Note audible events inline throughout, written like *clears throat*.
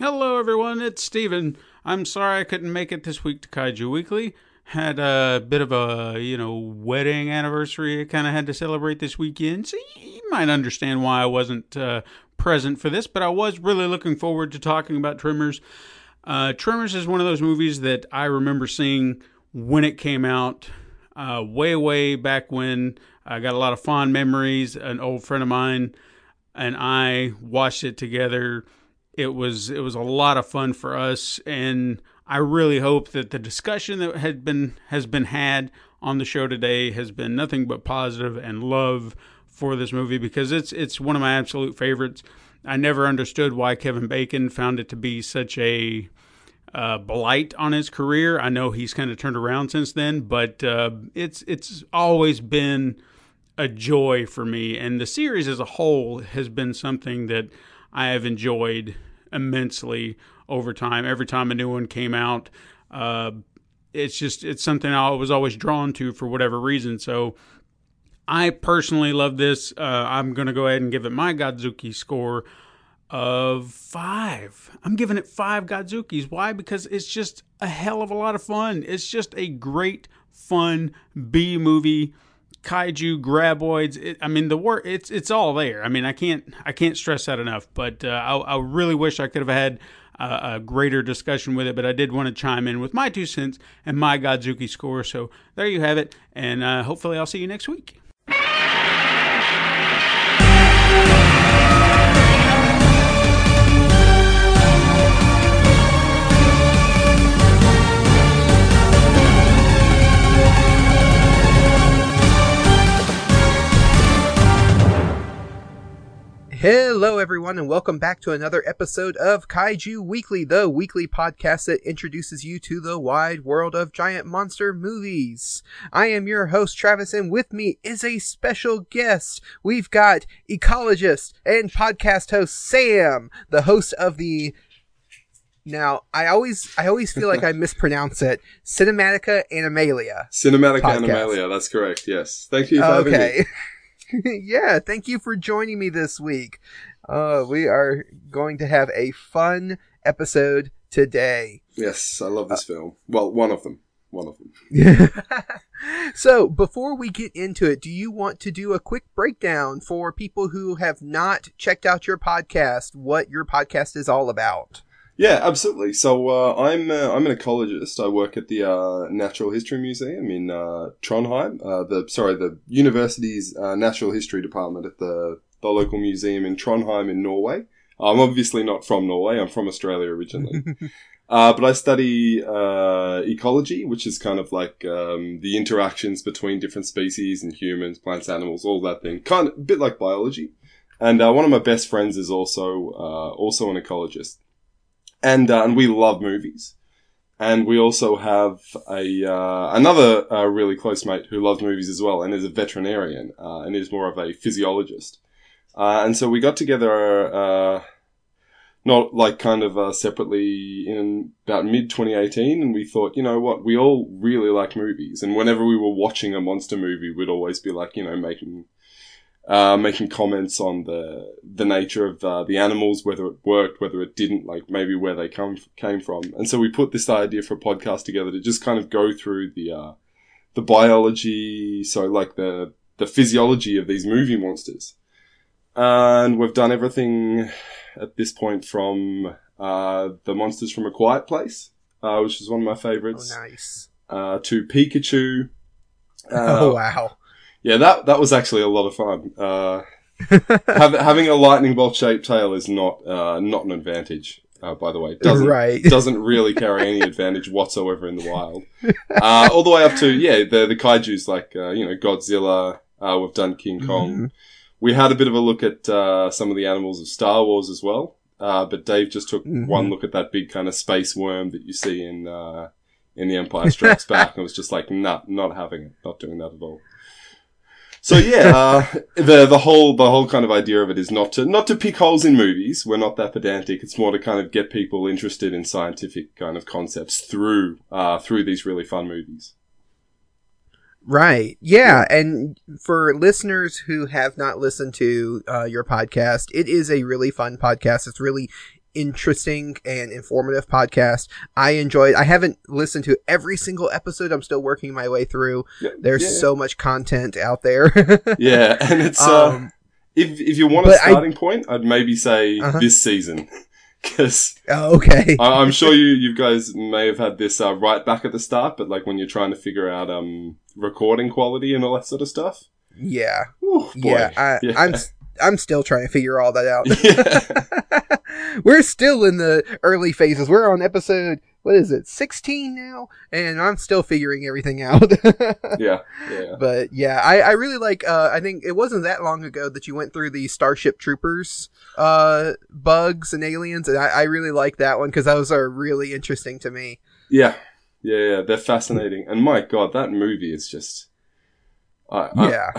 Hello, everyone. It's Steven. I'm sorry I couldn't make it this week to Kaiju Weekly. Had a bit of a, you know, wedding anniversary I kind of had to celebrate this weekend. So you might understand why I wasn't uh, present for this, but I was really looking forward to talking about Tremors. Uh, Tremors is one of those movies that I remember seeing when it came out, uh, way, way back when. I got a lot of fond memories. An old friend of mine and I watched it together. It was it was a lot of fun for us, and I really hope that the discussion that had been has been had on the show today has been nothing but positive and love for this movie because it's it's one of my absolute favorites. I never understood why Kevin Bacon found it to be such a uh, blight on his career. I know he's kind of turned around since then, but uh, it's it's always been a joy for me, and the series as a whole has been something that I have enjoyed immensely over time. Every time a new one came out, uh, it's just it's something I was always drawn to for whatever reason. So I personally love this. Uh, I'm going to go ahead and give it my Godzooky score of five. I'm giving it five Godzookys. Why? Because it's just a hell of a lot of fun. It's just a great, fun B movie. Kaiju graboids. It, I mean, the word it's it's all there. I mean, I can't I can't stress that enough. But uh, I, I really wish I could have had a, a greater discussion with it. But I did want to chime in with my two cents and my Godzooky score. So there you have it. And uh, hopefully, I'll see you next week. Hello, everyone, and welcome back to another episode of Kaiju Weekly, the weekly podcast that introduces you to the wide world of giant monster movies. I am your host, Travis, and with me is a special guest. We've got ecologist and podcast host Sam, the host of the now, I always, I always feel like I *laughs* mispronounce it. Cinematica Animalia. Cinematica podcast. Animalia, that's correct, yes. Thank you for having me. *laughs* Yeah, thank you for joining me this week. Uh, we are going to have a fun episode today. Yes, I love this film. Well, one of them. One of them. *laughs* *laughs* so, before we get into it, do you want to do a quick breakdown for people who have not checked out your podcast, what your podcast is all about? Yeah, absolutely. So uh, I'm uh, I'm an ecologist. I work at the uh, Natural History Museum in uh, Trondheim. Uh, the sorry, the university's uh, Natural History department at the the local museum in Trondheim in Norway. I'm obviously not from Norway. I'm from Australia originally. *laughs* but I study ecology, which is kind of like um, the interactions between different species and humans, plants, animals, all that thing. Kind of a bit like biology. And one of my best friends is also also an ecologist and uh, and we love movies. And we also have a uh, another uh, really close mate who loves movies as well, and is a veterinarian, uh, and is more of a physiologist. Uh, and so we got together, uh, not like kind of separately in about mid 2018, and we thought, you know what, we all really like movies, and whenever we were watching a monster movie, we'd always be like, you know, making uh, making comments on the the nature of uh, the animals, whether it worked, whether it didn't, like maybe where they come came from. And so we put this idea for a podcast together to just kind of go through the uh, the biology, so like the the physiology of these movie monsters. And we've done everything at this point from uh, the monsters from A Quiet Place, uh, which is one of my favorites. Oh, nice. Uh, to Pikachu. *laughs* oh wow yeah, that that was actually a lot of fun. Uh, *laughs* have, having a lightning bolt shaped tail is not uh, not an advantage. Uh, by the way, doesn't right. doesn't really carry any advantage whatsoever in the wild. Uh, all the way up to yeah, the the kaiju's like uh, you know Godzilla. Uh, we've done King Kong. Mm-hmm. We had a bit of a look at some of the animals of Star Wars as well. but Dave just took Mhm. one look at that big kind of space worm that you see in in The Empire Strikes Back, and was just like, nah, not having it, not doing that at all. So yeah, uh, the the whole the whole kind of idea of it is not to not to pick holes in movies. We're not that pedantic. It's more to kind of get people interested in scientific kind of concepts through uh, through these really fun movies. Right. Yeah. And for listeners who have not listened to uh, your podcast, it is a really fun podcast. It's really interesting and informative podcast. I enjoyed. I haven't listened to every single episode. I'm still working my way through. There's yeah, so much content out there. *laughs* yeah, and it's uh, um, if if you want a but I- starting point, I'd maybe say Uh-huh. this season *laughs* because oh, okay. I'm sure you you guys may have had this uh, right back at the start, but like when you're trying to figure out um recording quality and all that sort of stuff. yeah. Ooh. Yeah. I, *laughs* Yeah. I'm. I'm still trying to figure all that out. *laughs* Yeah. *laughs* We're still in the early phases. We're on episode what is it, 16 now, and I'm still figuring everything out. *laughs* yeah, yeah. But yeah, I, I really like. Uh, I think it wasn't that long ago that you went through the Starship Troopers uh, bugs and aliens, and I, I really like that one because those are really interesting to me. Yeah, yeah, yeah. They're fascinating, and my god, that movie is just. I, I- Yeah.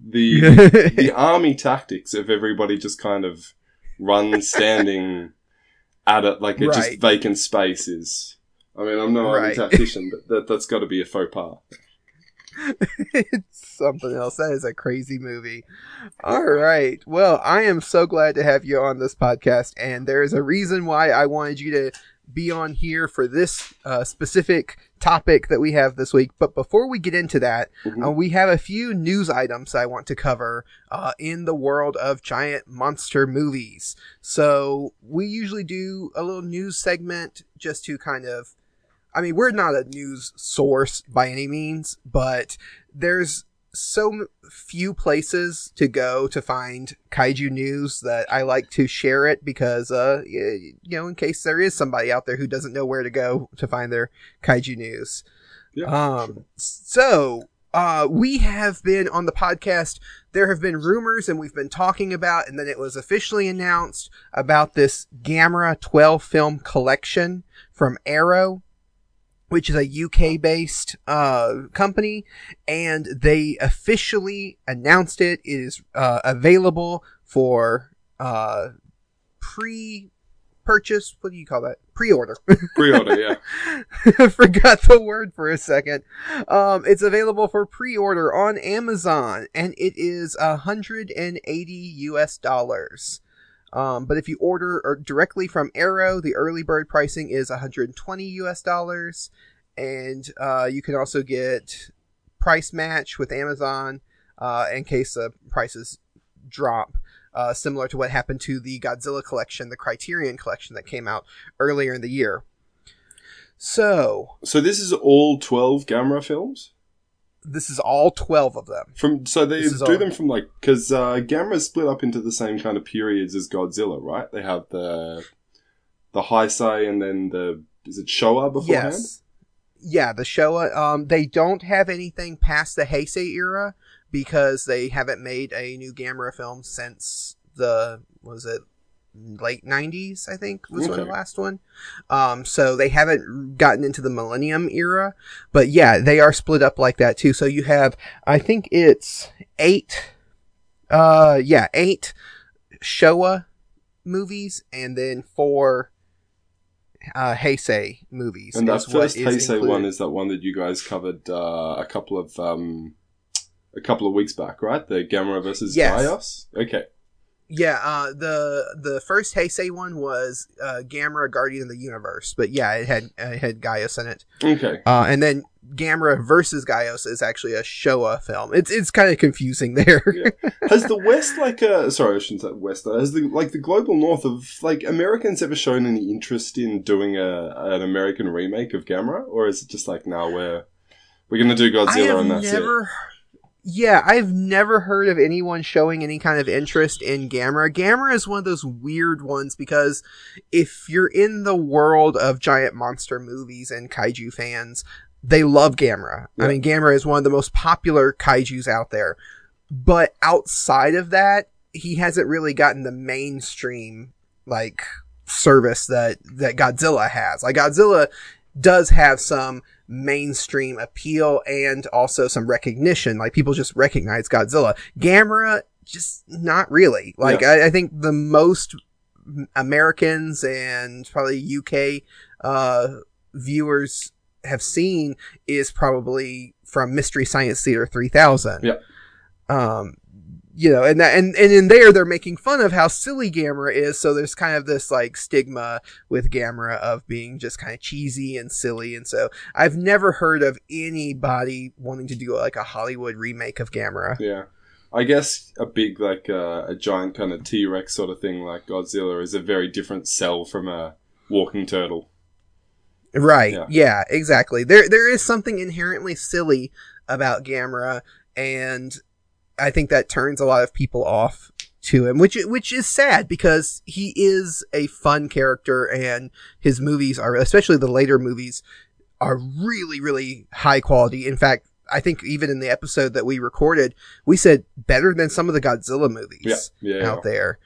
The *laughs* the army tactics of everybody just kind of run standing at it like it Right. just vacant space is. I mean, I'm no army tactician, but that that's got to be a faux pas. *laughs* it's something else. That is a crazy movie. All right. Well, I am so glad to have you on this podcast, and there is a reason why I wanted you to be on here for this uh, specific topic that we have this week. But before we get into that, Mhm. uh, we have a few news items I want to cover uh, in the world of giant monster movies. So we usually do a little news segment just to kind of I mean, we're not a news source by any means, but there's so few places to go to find kaiju news that I like to share it because, uh, you know, in case there is somebody out there who doesn't know where to go to find their kaiju news. Yeah, um, so, uh, we have been on the podcast. There have been rumors and we've been talking about, and then it was officially announced about this Gamera 12 film collection from Arrow which is a UK based uh, company, and they officially announced it. It is uh, available for uh, pre purchase. What do you call that? Pre order. *laughs* Pre-order, yeah. I forgot the word for a second. Um, it's available for pre-order on Amazon, and it is hundred and eighty U.S. dollars. Um, but if you order directly from Arrow, the early bird pricing is 120 U.S. dollars, and uh, you can also get price match with Amazon uh, in case the prices drop. Uh, similar to what happened to the Godzilla collection, the Criterion collection that came out earlier in the year. So So this is all twelve Gamera films this is all 12 of them. from. So they do all- them from like because uh, Gamera split up into the same kind of periods as Godzilla, right? They have the the Heisei and then the is it Showa beforehand? Yes. Yeah, the Showa. Um, they don't have anything past the Heisei era because they haven't made a new Gamera film since the was it late '90s? I think was when the last one. Um, so they haven't gotten into the Millennium era, but yeah, they are split up like that too. So you have, I think it's eight. Uh, yeah, eight Showa movies and then four uh Heisei movies. And that first is Heisei one is that one that you guys covered uh, a couple of um, a couple of weeks back, right? The gamma versus Yes. Gyaos. Okay, Yeah, uh, the the first Heisei one was uh, Gamera Guardian of the Universe, but yeah, it had it had Gyaos in it. okay. Uh, and then Gamera versus Gyaos is actually a Showa film. It's it's kind of confusing *laughs* there. Yeah. Has the West like uh sorry I shouldn't say West though, has the like the global North of like Americans ever shown any interest in doing a an American remake of Gamera, or is it just like now we're we're gonna do Godzilla and that's never. Yeah, I've never heard of anyone showing any kind of interest in Gamera. Gamera is one of those weird ones because if you're in the world of giant monster movies and kaiju fans, they love Gamera. Yeah. I mean, Gamera is one of the most popular kaijus out there. But outside of that, he hasn't really gotten the mainstream like service that that Godzilla has. Like Godzilla does have some mainstream appeal and also some recognition. Like people just recognize Godzilla. Gamera, just not really. Like I, I think the most Americans and probably UK uh, viewers have seen is probably from Mystery Science Theater 3000. Yeah. Um, you know, and that, and, and in there they're making fun of how silly Gamera is. So there's kind of this like stigma with Gamera of being just kind of cheesy and silly. And so I've never heard of anybody wanting to do like a Hollywood remake of Gamera. Yeah. I guess a big, like, uh, a giant kind of T Rex sort of thing like Godzilla is a very different cell from a walking turtle. Right. Yeah. Yeah. exactly. There there is something inherently silly about Gamera and I think that turns a lot of people off to him, which which is sad because he is a fun character and his movies are especially the later movies are really really high quality. In fact, I think even in the episode that we recorded, we said better than some of the Godzilla movies Yeah. Yeah. out there.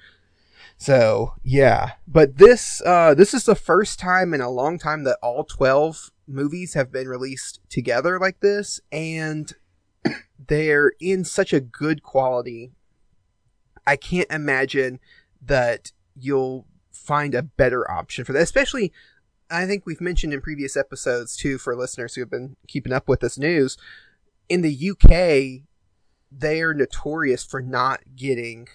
So yeah, but this uh, this is the first time in a long time that all twelve movies have been released together like this, and they're in such a good quality. I can't imagine that you'll find a better option for that, especially. I think we've mentioned in previous episodes too for listeners who have been keeping up with this news. In the UK, they are notorious for not getting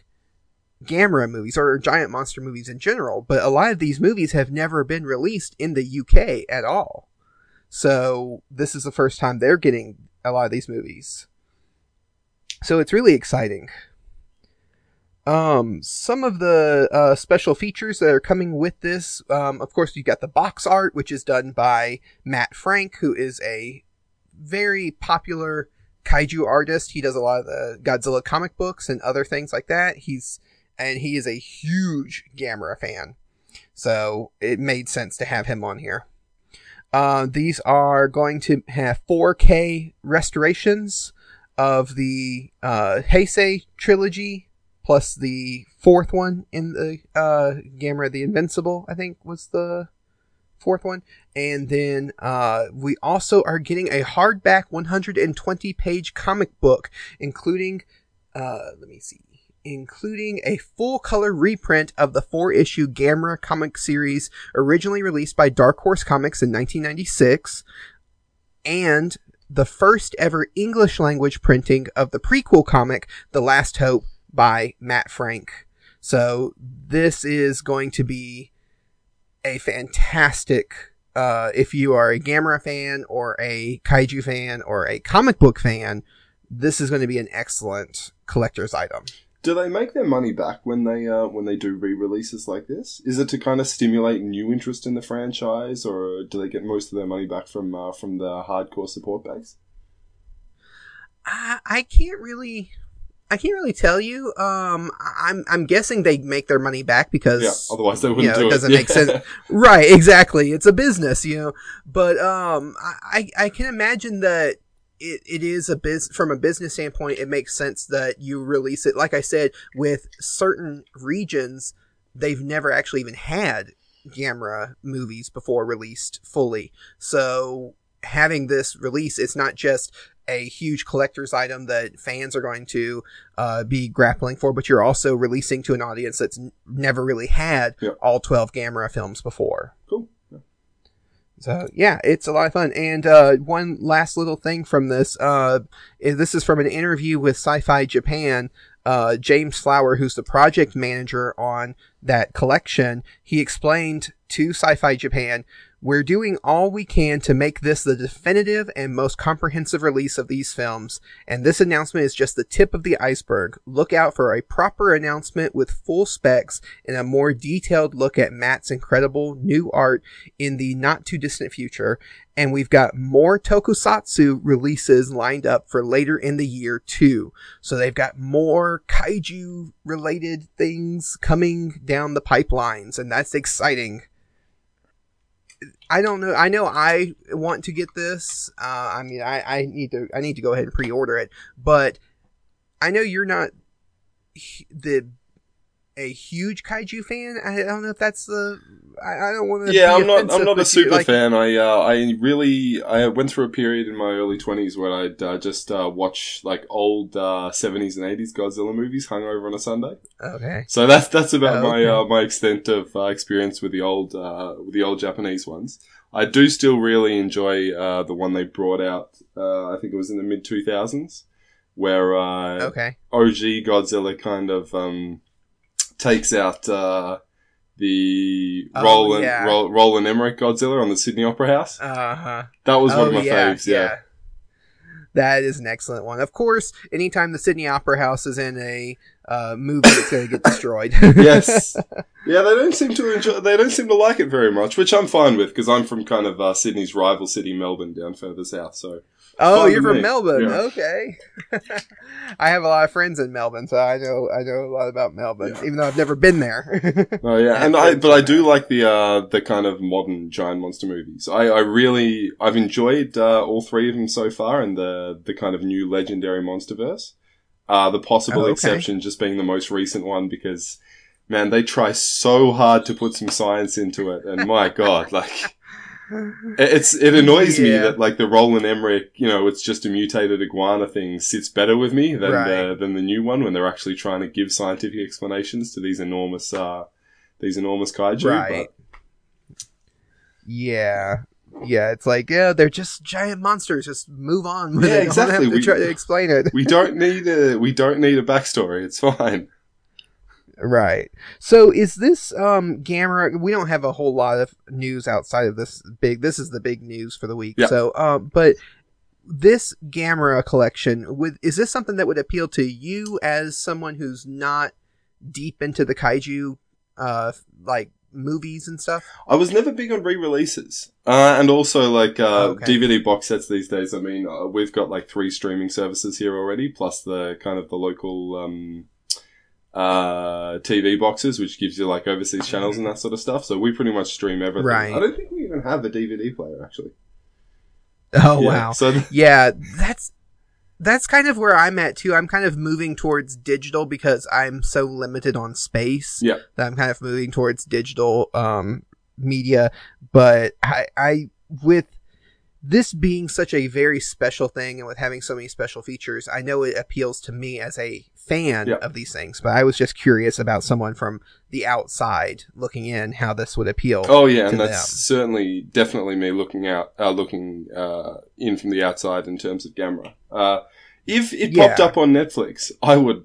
Gamera movies or giant monster movies in general, but a lot of these movies have never been released in the UK at all. So this is the first time they're getting a lot of these movies. So it's really exciting. Um, some of the uh, special features that are coming with this, um, of course, you got the box art, which is done by Matt Frank, who is a very popular kaiju artist. He does a lot of the Godzilla comic books and other things like that. He's and he is a huge Gamera fan. So it made sense to have him on here. Uh, these are going to have 4K restorations of the uh, Heisei trilogy, plus the fourth one in the uh, Gamera the Invincible, I think was the fourth one. And then uh, we also are getting a hardback 120 page comic book, including, uh, let me see, including a full color reprint of the four issue Gamera comic series originally released by Dark Horse Comics in 1996, and the first ever English language printing of the prequel comic, The Last Hope, by Matt Frank. So this is going to be a fantastic uh, if you are a Gamera fan or a kaiju fan or a comic book fan, this is going to be an excellent collector's item. Do they make their money back when they uh, when they do re-releases like this? Is it to kind of stimulate new interest in the franchise, or do they get most of their money back from uh, from the hardcore support base? I, I can't really, I can't really tell you. Um, I'm I'm guessing they make their money back because Yeah, otherwise they wouldn't you know, do it it. doesn't Yeah. make sense. *laughs* right, exactly. It's a business, you know. But um, I I can imagine that it, it is a biz from a business standpoint. It makes sense that you release it. Like I said, with certain regions, they've never actually even had Gamera movies before released fully. So having this release, it's not just a huge collector's item that fans are going to uh, be grappling for, but you're also releasing to an audience that's n- never really had Yeah. all 12 Gamera films before. Cool. So yeah, it's a lot of fun. And uh, one last little thing from this, uh, this is from an interview with Sci-Fi Japan. Uh, James Flower, who's the project manager on that collection, he explained to Sci-Fi Japan, "We're doing all we can to make this the definitive and most comprehensive release of these films, and this announcement is just the tip of the iceberg. Look out for a proper announcement with full specs and a more detailed look at Matt's incredible new art in the not too distant future. And we've got more tokusatsu releases lined up for later in the year too. So they've got more kaiju related things coming down the pipelines and that's exciting. I don't know. I know I want to get this. Uh, I mean, I, I need to. I need to go ahead and pre-order it. But I know you're not the a huge kaiju fan. I don't know if that's the. I, I don't want to. Yeah, I'm not. I'm not a super fan. I uh, I really I went through a period in my early twenties where I'd uh, just uh, watch like old uh, 70s and 80s Godzilla movies hungover on a Sunday. Okay. So that's that's about Oh, my uh, my extent of uh, experience with the old uh, with the old Japanese ones. I do still really enjoy uh, the one they brought out. Uh, I think it was in the mid two thousands. where uh, Okay. OG Godzilla kind of um, takes out uh, the Oh, Roland yeah. Ro- Roland Emmerich Godzilla on the Sydney Opera House. Uh huh. That was one oh of my yeah, faves. Yeah. That is an excellent one. Of course, anytime the Sydney Opera House is in a uh, movie, it's going to get destroyed. *laughs* yes. *laughs* Yeah, they don't seem to enjoy. They don't seem to like it very much, which I'm fine with because I'm from kind of uh, Sydney's rival city, Melbourne, down further south. So Oh, you're from me. Melbourne. Yeah. Okay. *laughs* I have a lot of friends in Melbourne, so I know I know a lot about Melbourne, Yeah. even though I've never been there. *laughs* Oh yeah, and I but I do like the uh the kind of modern giant monster movies. I, I really I've enjoyed uh, all three of them so far, and the the kind of new legendary monsterverse. Uh the possible Oh, okay. exception just being the most recent one because man they try so hard to put some science into it, and my god, like *laughs* it's it annoys me that like the Roland Emmerich, you know, it's just a mutated iguana thing sits better with me than Right. the than the new one when they're actually trying to give scientific explanations to these enormous uh these enormous kaiju. right. Yeah. Yeah, it's like, yeah, they're just giant monsters. Just move on. Yeah, *laughs* exactly. We- try to explain it. We don't need a we don't need a backstory. It's fine. Right. So is this um Gamera we don't have a whole lot of news outside of this big this is the big news for the week. Yeah. So um but this Gamera collection with is this something that would appeal to you as someone who's not deep into the kaiju uh like movies and stuff? I was never big on re-releases, uh, and also like uh, Okay. DVD box sets these days. I mean, uh, we've got like three streaming services here already, plus the kind of the local um, uh, TV boxes, which gives you like overseas channels and that sort of stuff. So we pretty much stream everything. Right. I don't think we even have a DVD player actually. Oh Yeah, wow. So Yeah, that's that's kind of where I'm at too. I'm kind of moving towards digital because I'm so limited on space. Yeah. That I'm kind of moving towards digital um media, but I I with this being such a very special thing and with having so many special features, I know it appeals to me as a fan Yeah. of these things, but I was just curious about someone from the outside looking in how this would appeal. Oh yeah, and that's them. certainly definitely me looking out, uh, looking uh, in from the outside in terms of Gamera. Uh, if it popped up on Netflix, I would,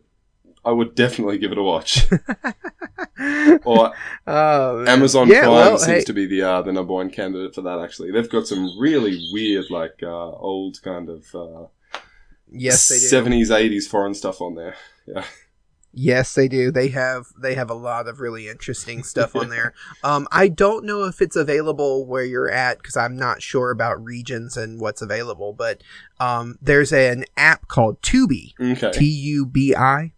I would definitely give it a watch. *laughs* or Oh. Amazon Yeah, Prime well, seems hey- to be the uh, the number one candidate for that. Actually, they've got some really weird, like uh, old kind of uh, Yes, they do. seventies, eighties foreign stuff on there. Yeah, Yes, they do. They have they have a lot of really interesting stuff on there. *laughs* Um, I don't know if it's available where you're at because I'm not sure about regions and what's available. But um, there's an app called Tubi, okay. T U B I,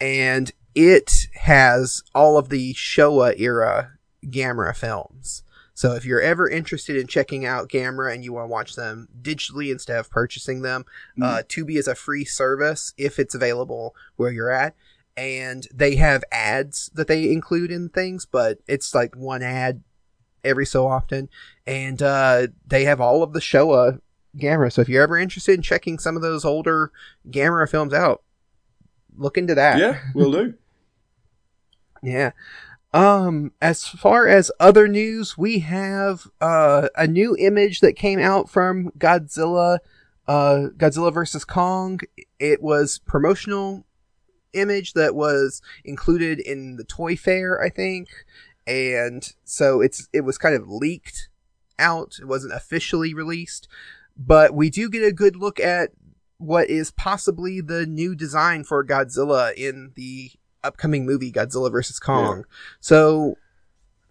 and it has all of the Showa era Gamera films. So if you're ever interested in checking out Gamera and you want to watch them digitally instead of purchasing them, uh, Tubi is a free service if it's available where you're at. And they have ads that they include in things, but it's like one ad every so often. And uh, they have all of the Showa Gamera. So if you're ever interested in checking some of those older Gamera films out, look into that. yeah, we'll do. *laughs* Yeah. Um, as far as other news, we have uh, a new image that came out from Godzilla, uh, Godzilla versus Kong. It was promotional image that was included in the Toy Fair, I think, and so it's it was kind of leaked out. It wasn't officially released, but we do get a good look at what is possibly the new design for Godzilla in the upcoming movie Godzilla vs Kong. So,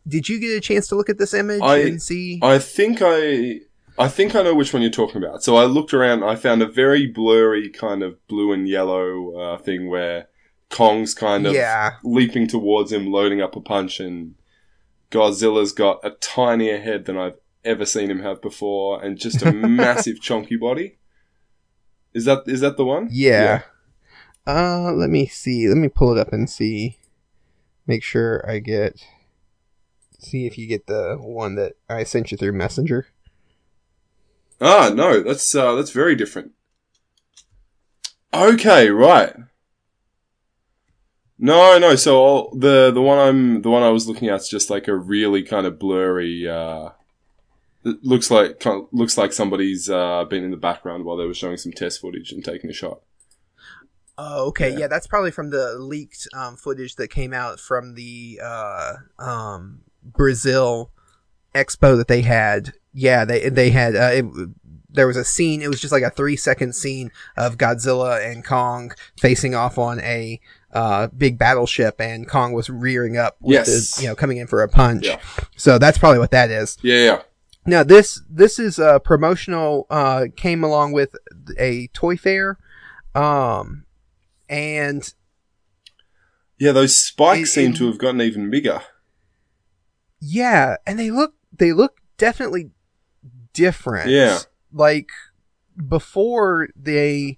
did you get a chance to look at this image I- and see? I think I I think I know which one you're talking about. So I looked around. I found a very blurry kind of blue and yellow uh, thing where Kong's kind of yeah, leaping towards him, loading up a punch, and Godzilla's got a tinier head than I've ever seen him have before, and just a *laughs* massive chunky body. Is that is that the one? yeah. Uh, let me see. Let me pull it up and see. Make sure I get. See if you get the one that I sent you through Messenger. Ah, no, that's uh, that's very different. Okay, right. No, no. So all, the the one I'm the one I was looking at is just like a really kind of blurry. Uh, looks like kind of- looks like somebody's uh, been in the background while they were showing some test footage and taking a shot. Oh, okay. Yeah. Yeah. that's probably from the leaked um, footage that came out from the uh, um, Brazil expo that they had. Yeah, they they had uh, it, there was a scene. It was just like a three second scene of Godzilla and Kong facing off on a uh, big battleship, and Kong was rearing up. With Yes. the, you know, coming in for a punch. Yeah. So that's probably what that is. Yeah, yeah. Now this this is a promotional uh came along with a toy fair um and Yeah, those spikes It- seem it- to have gotten even bigger. yeah and they look they look definitely different. Yeah. Like before they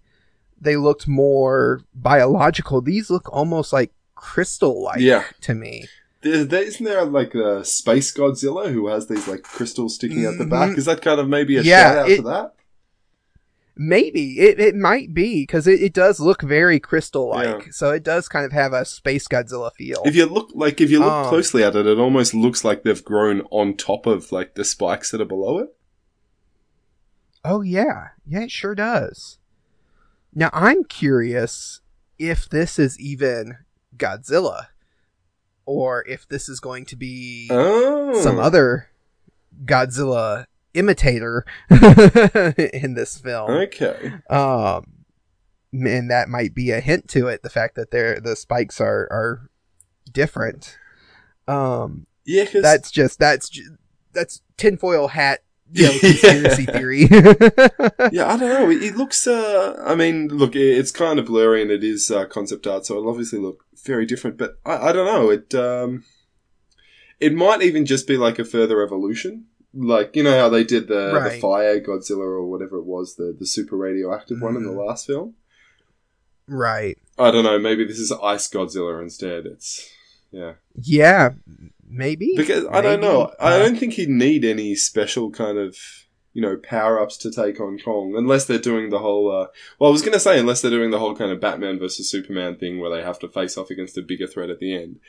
they looked more biological these look almost like crystal like Yeah. to me. There, there, isn't there like a space Godzilla who has these like crystals sticking out the back? Mm-hmm. Is that kind of maybe a Yeah, shout out it- to that? Maybe it, it might be because it, it does look very crystal like, Yeah. so it does kind of have a space Godzilla feel. If you look like if you look Um, closely at it, it almost looks like they've grown on top of like the spikes that are below it. Oh yeah, yeah, it sure does. Now I'm curious if this is even Godzilla, or if this is going to be Oh, some other Godzilla imitator *laughs* in this film. Okay. Um, and that might be a hint to it. The fact that they're the spikes are are different. Um, Yeah, because that's just that's that's tinfoil hat. You know, *laughs* Yeah. conspiracy theory. *laughs* yeah, I don't know. It, it looks. Uh, I mean, look, it, it's kind of blurry and it is uh, concept art, so it'll obviously look very different. But I, I don't know. It um, it might even just be like a further evolution. Like you know how they did the, the fire Godzilla or whatever it was, the the super radioactive one in the Mhm. last film. right. I don't know. Maybe this is Ice Godzilla instead. It's yeah. Yeah. Maybe. Because I don't Maybe. know. I Uh, don't think he'd need any special kind of you know power ups to take on Kong, unless they're doing the whole. Uh, well, I was going to say unless they're doing the whole kind of Batman versus Superman thing where they have to face off against a bigger threat at the end.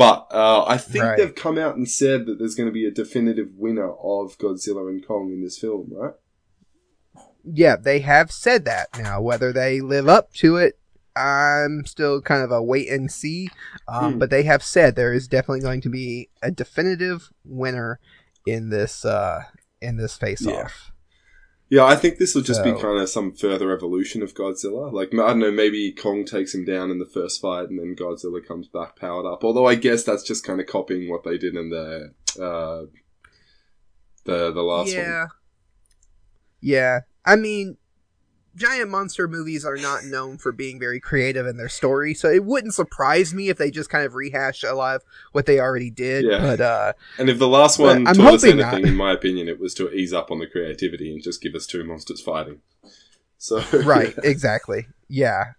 But uh, I think Right. they've come out and said that there's going to be a definitive winner of Godzilla and Kong in this film, right? yeah, they have said that. Now, whether they live up to it, I'm still kind of a wait and see. Um, Hmm. But they have said there is definitely going to be a definitive winner in this uh, in this face off. Yeah, I think this will just be kind of some further evolution of Godzilla. Like, I don't know, maybe Kong takes him down in the first fight and then Godzilla comes back powered up. Although I guess that's just kind of copying what they did in the, uh, the, the last yeah. one. Yeah. I mean, giant monster movies are not known for being very creative in their story, so it wouldn't surprise me if they just kind of rehash a lot of what they already did. Yeah. But uh, And if the last one I'm taught us anything, not. in my opinion, it was to ease up on the creativity and just give us two monsters fighting. So, *laughs* right, exactly. Yeah.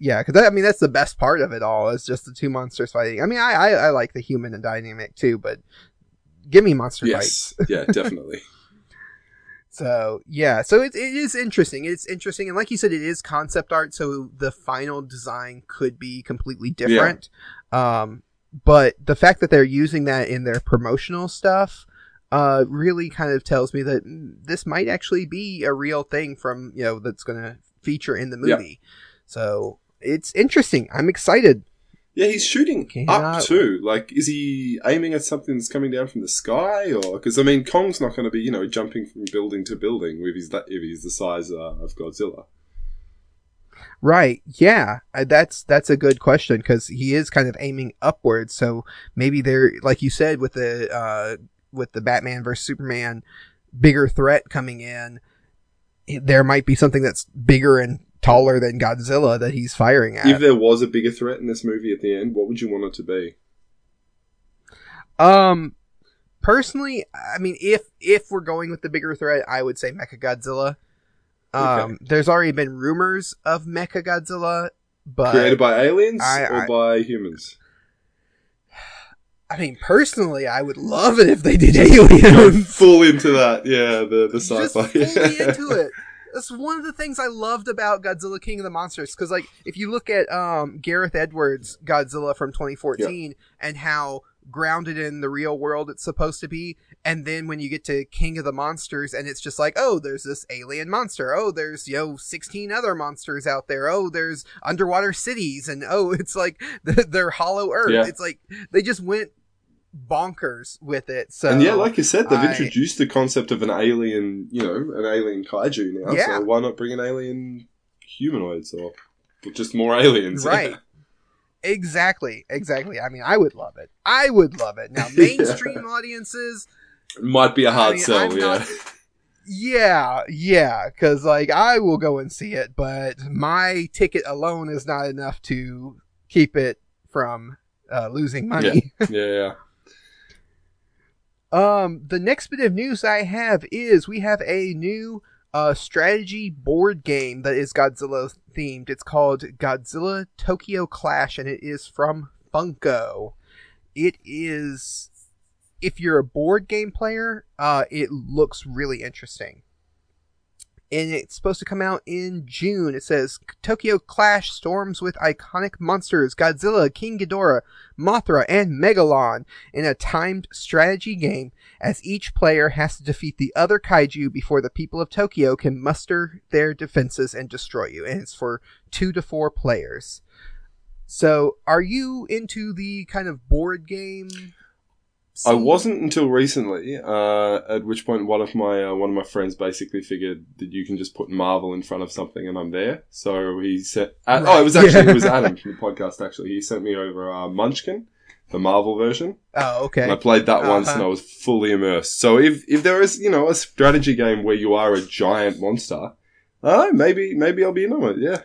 Yeah, because I mean that's the best part of it all is just the two monsters fighting. I mean, I I, I like the human and dynamic too, but give me monster fights. *laughs* Yeah, definitely. So yeah, so it, it is interesting. It's interesting, and like you said, it is concept art, so the final design could be completely different. Yeah. Um, but the fact that they're using that in their promotional stuff, uh, really kind of tells me that mm, this might actually be a real thing from you know that's going to feature in the movie. Yeah. movie. So it's interesting. I'm excited. Yeah, he's shooting up too. Like, is he aiming at something that's coming down from the sky, or because I mean, Kong's not going to be you know jumping from building to building if he's that if he's the size uh, of Godzilla. Right. Yeah. Uh, That's that's a good question because he is kind of aiming upwards. So maybe there, like you said, with the uh, with the Batman versus Superman bigger threat coming in, there might be something that's bigger and taller than Godzilla that he's firing at. If there was a bigger threat in this movie at the end, what would you want it to be? um, personally, I mean, if if we're going with the bigger threat, I would say Mecha Godzilla. Um, Okay. there's already been rumors of Mechagodzilla, but Created by aliens I- or I- by humans? I mean, personally, I would love it if they did *laughs* aliens. full into that, yeah. The the sci-fi. fully into *laughs* it. That's one of the things I loved about Godzilla King of the Monsters. Because, like, if you look at um, Gareth Edwards' Godzilla from 2014 and how grounded in the real world it's supposed to be and then when you get to king of the monsters and it's just like oh there's this alien monster oh there's yo know 16 other monsters out there oh there's underwater cities and oh *laughs* it's like *laughs* they're hollow earth Yeah. it's like they just went bonkers with it so and yeah, like you said, they've I- introduced the concept of an alien, you know, an alien kaiju now. Yeah. So why not bring an alien humanoids or just more aliens? *laughs* right exactly exactly i mean i would love it i would love it now *laughs* mainstream audiences Might be a hard I mean, sell, I'm yeah. not- Yeah, yeah, because like I will go and see it, but my ticket alone is not enough to keep it from uh, losing money. *laughs* yeah, yeah. Um, the next bit of news I have is we have a new uh, strategy board game that is Godzilla themed. It's called Godzilla Tokyo Clash, and it is from Funko. It is, if you're a board game player, uh, it looks really interesting. And it's supposed to come out in June. It says Tokyo Clash storms with iconic monsters Godzilla, King Ghidorah, Mothra, and Megalon in a timed strategy game as each player has to defeat the other kaiju before the people of Tokyo can muster their defenses and destroy you. And it's for two to four players. So, are you into the kind of board game? I wasn't until recently. Uh, at which point, one of my uh, one of my friends basically figured that you can just put Marvel in front of something and I'm there. So he said, uh, "Oh, it was actually it was *laughs* Adam from the podcast. Actually, he sent me over uh, Munchkin, the Marvel version, Oh, okay. and I played that once, Uh-huh. and I was fully immersed. So if if there is you know a strategy game where you are a giant monster, uh, maybe maybe I'll be in on it. Yeah,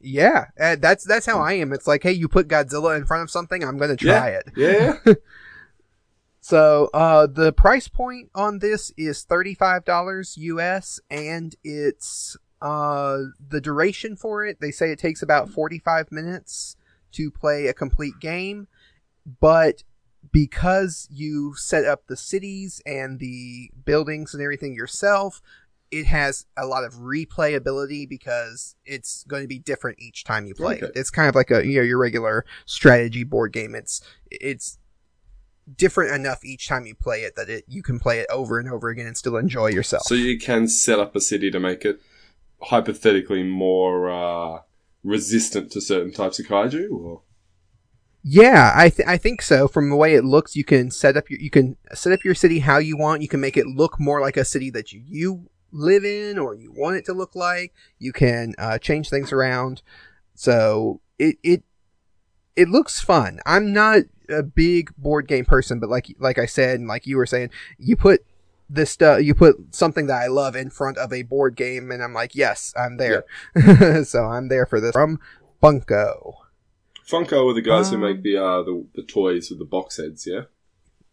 Yeah, uh, that's that's how I am. It's like, hey, you put Godzilla in front of something, I'm going to try it. yeah. *laughs* So, uh, the price point on this is $35 US and it's, uh, the duration for it, they say it takes about 45 minutes to play a complete game, but because you set up the cities and the buildings and everything yourself, it has a lot of replayability because it's going to be different each time you play. Okay. it. It's kind of like a you know your regular strategy board game. It's it's different enough each time you play it that it you can play it over and over again and still enjoy yourself. So you can set up a city to make it hypothetically more uh, resistant to certain types of kaiju. Or Yeah, I th- I think so. From the way it looks, you can set up your you can set up your city how you want. You can make it look more like a city that you, you live in or you want it to look like. You can uh, change things around. So it it it looks fun. I'm not a big board game person, but like like I said and like you were saying, you put this stuff you put something that I love in front of a board game and I'm like, yes, I'm there. *laughs* so I'm there for this from Funko. Funko are the guys who Um, make the, uh, the the toys with the box heads. Yeah.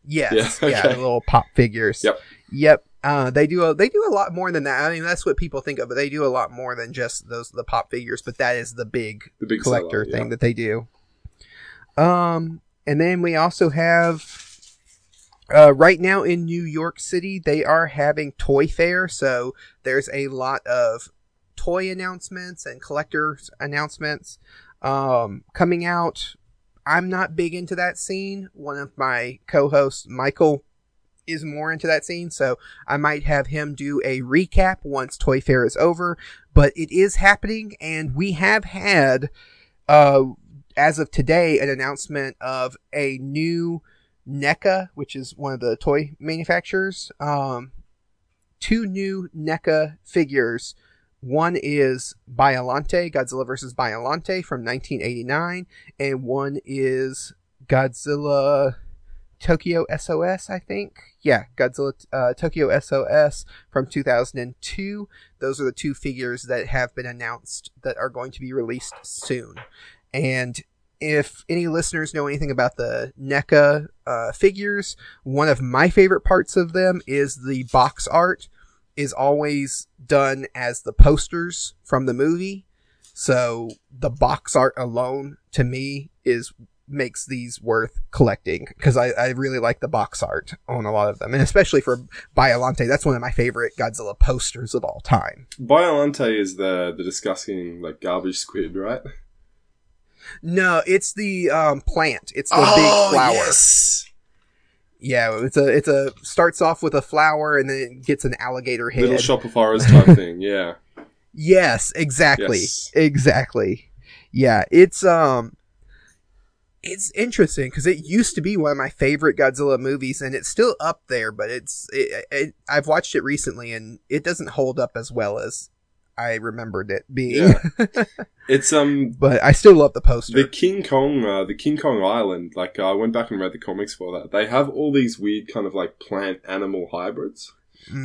Yes, Yeah, yeah, the little pop figures. Yep. Yep. Uh, they do a they do a lot more than that. I mean, that's what people think of, but they do a lot more than just those the pop figures. But that is the big The big collector seller, thing yeah. that they do. Um, and then we also have. Uh, right now in New York City, they are having Toy Fair, so there's a lot of toy announcements and collectors announcements um, coming out. I'm not big into that scene. One of my co-hosts, Michael, is more into that scene, so I might have him do a recap once Toy Fair is over. But it is happening, and we have had, uh, as of today, an announcement of a new NECA, which is one of the toy manufacturers. Um, two new NECA figures. One is Biolante, Godzilla vs. Biolante from 1989, and one is Godzilla Tokyo SOS, I think. Yeah, Godzilla uh, Tokyo SOS from 2002. Those are the two figures that have been announced that are going to be released soon. And if any listeners know anything about the NECA uh, figures, one of my favorite parts of them is the box art is always done as the posters from the movie. So the box art alone to me is makes these worth collecting because I, I really like the box art on a lot of them and especially for Biolante that's one of my favorite Godzilla posters of all time Biolante is the the disgusting like garbage squid, right? No, it's the um, plant. It's the oh, big flower. yes. Yeah, it's a it's a starts off with a flower and then it gets an alligator head. Little shop of horrors type *laughs* thing. Yeah. Yes, exactly. Yes. Exactly. Yeah, it's um it's interesting because it used to be one of my favorite Godzilla movies and it's still up there, but it's it, it, I've watched it recently and it doesn't hold up as well as I remembered it being. Yeah. *laughs* It's um but I still love the poster. the King Kong, uh, the King Kong Island. Like uh, I went back and read the comics for that. They have all these weird kind of like plant animal hybrids.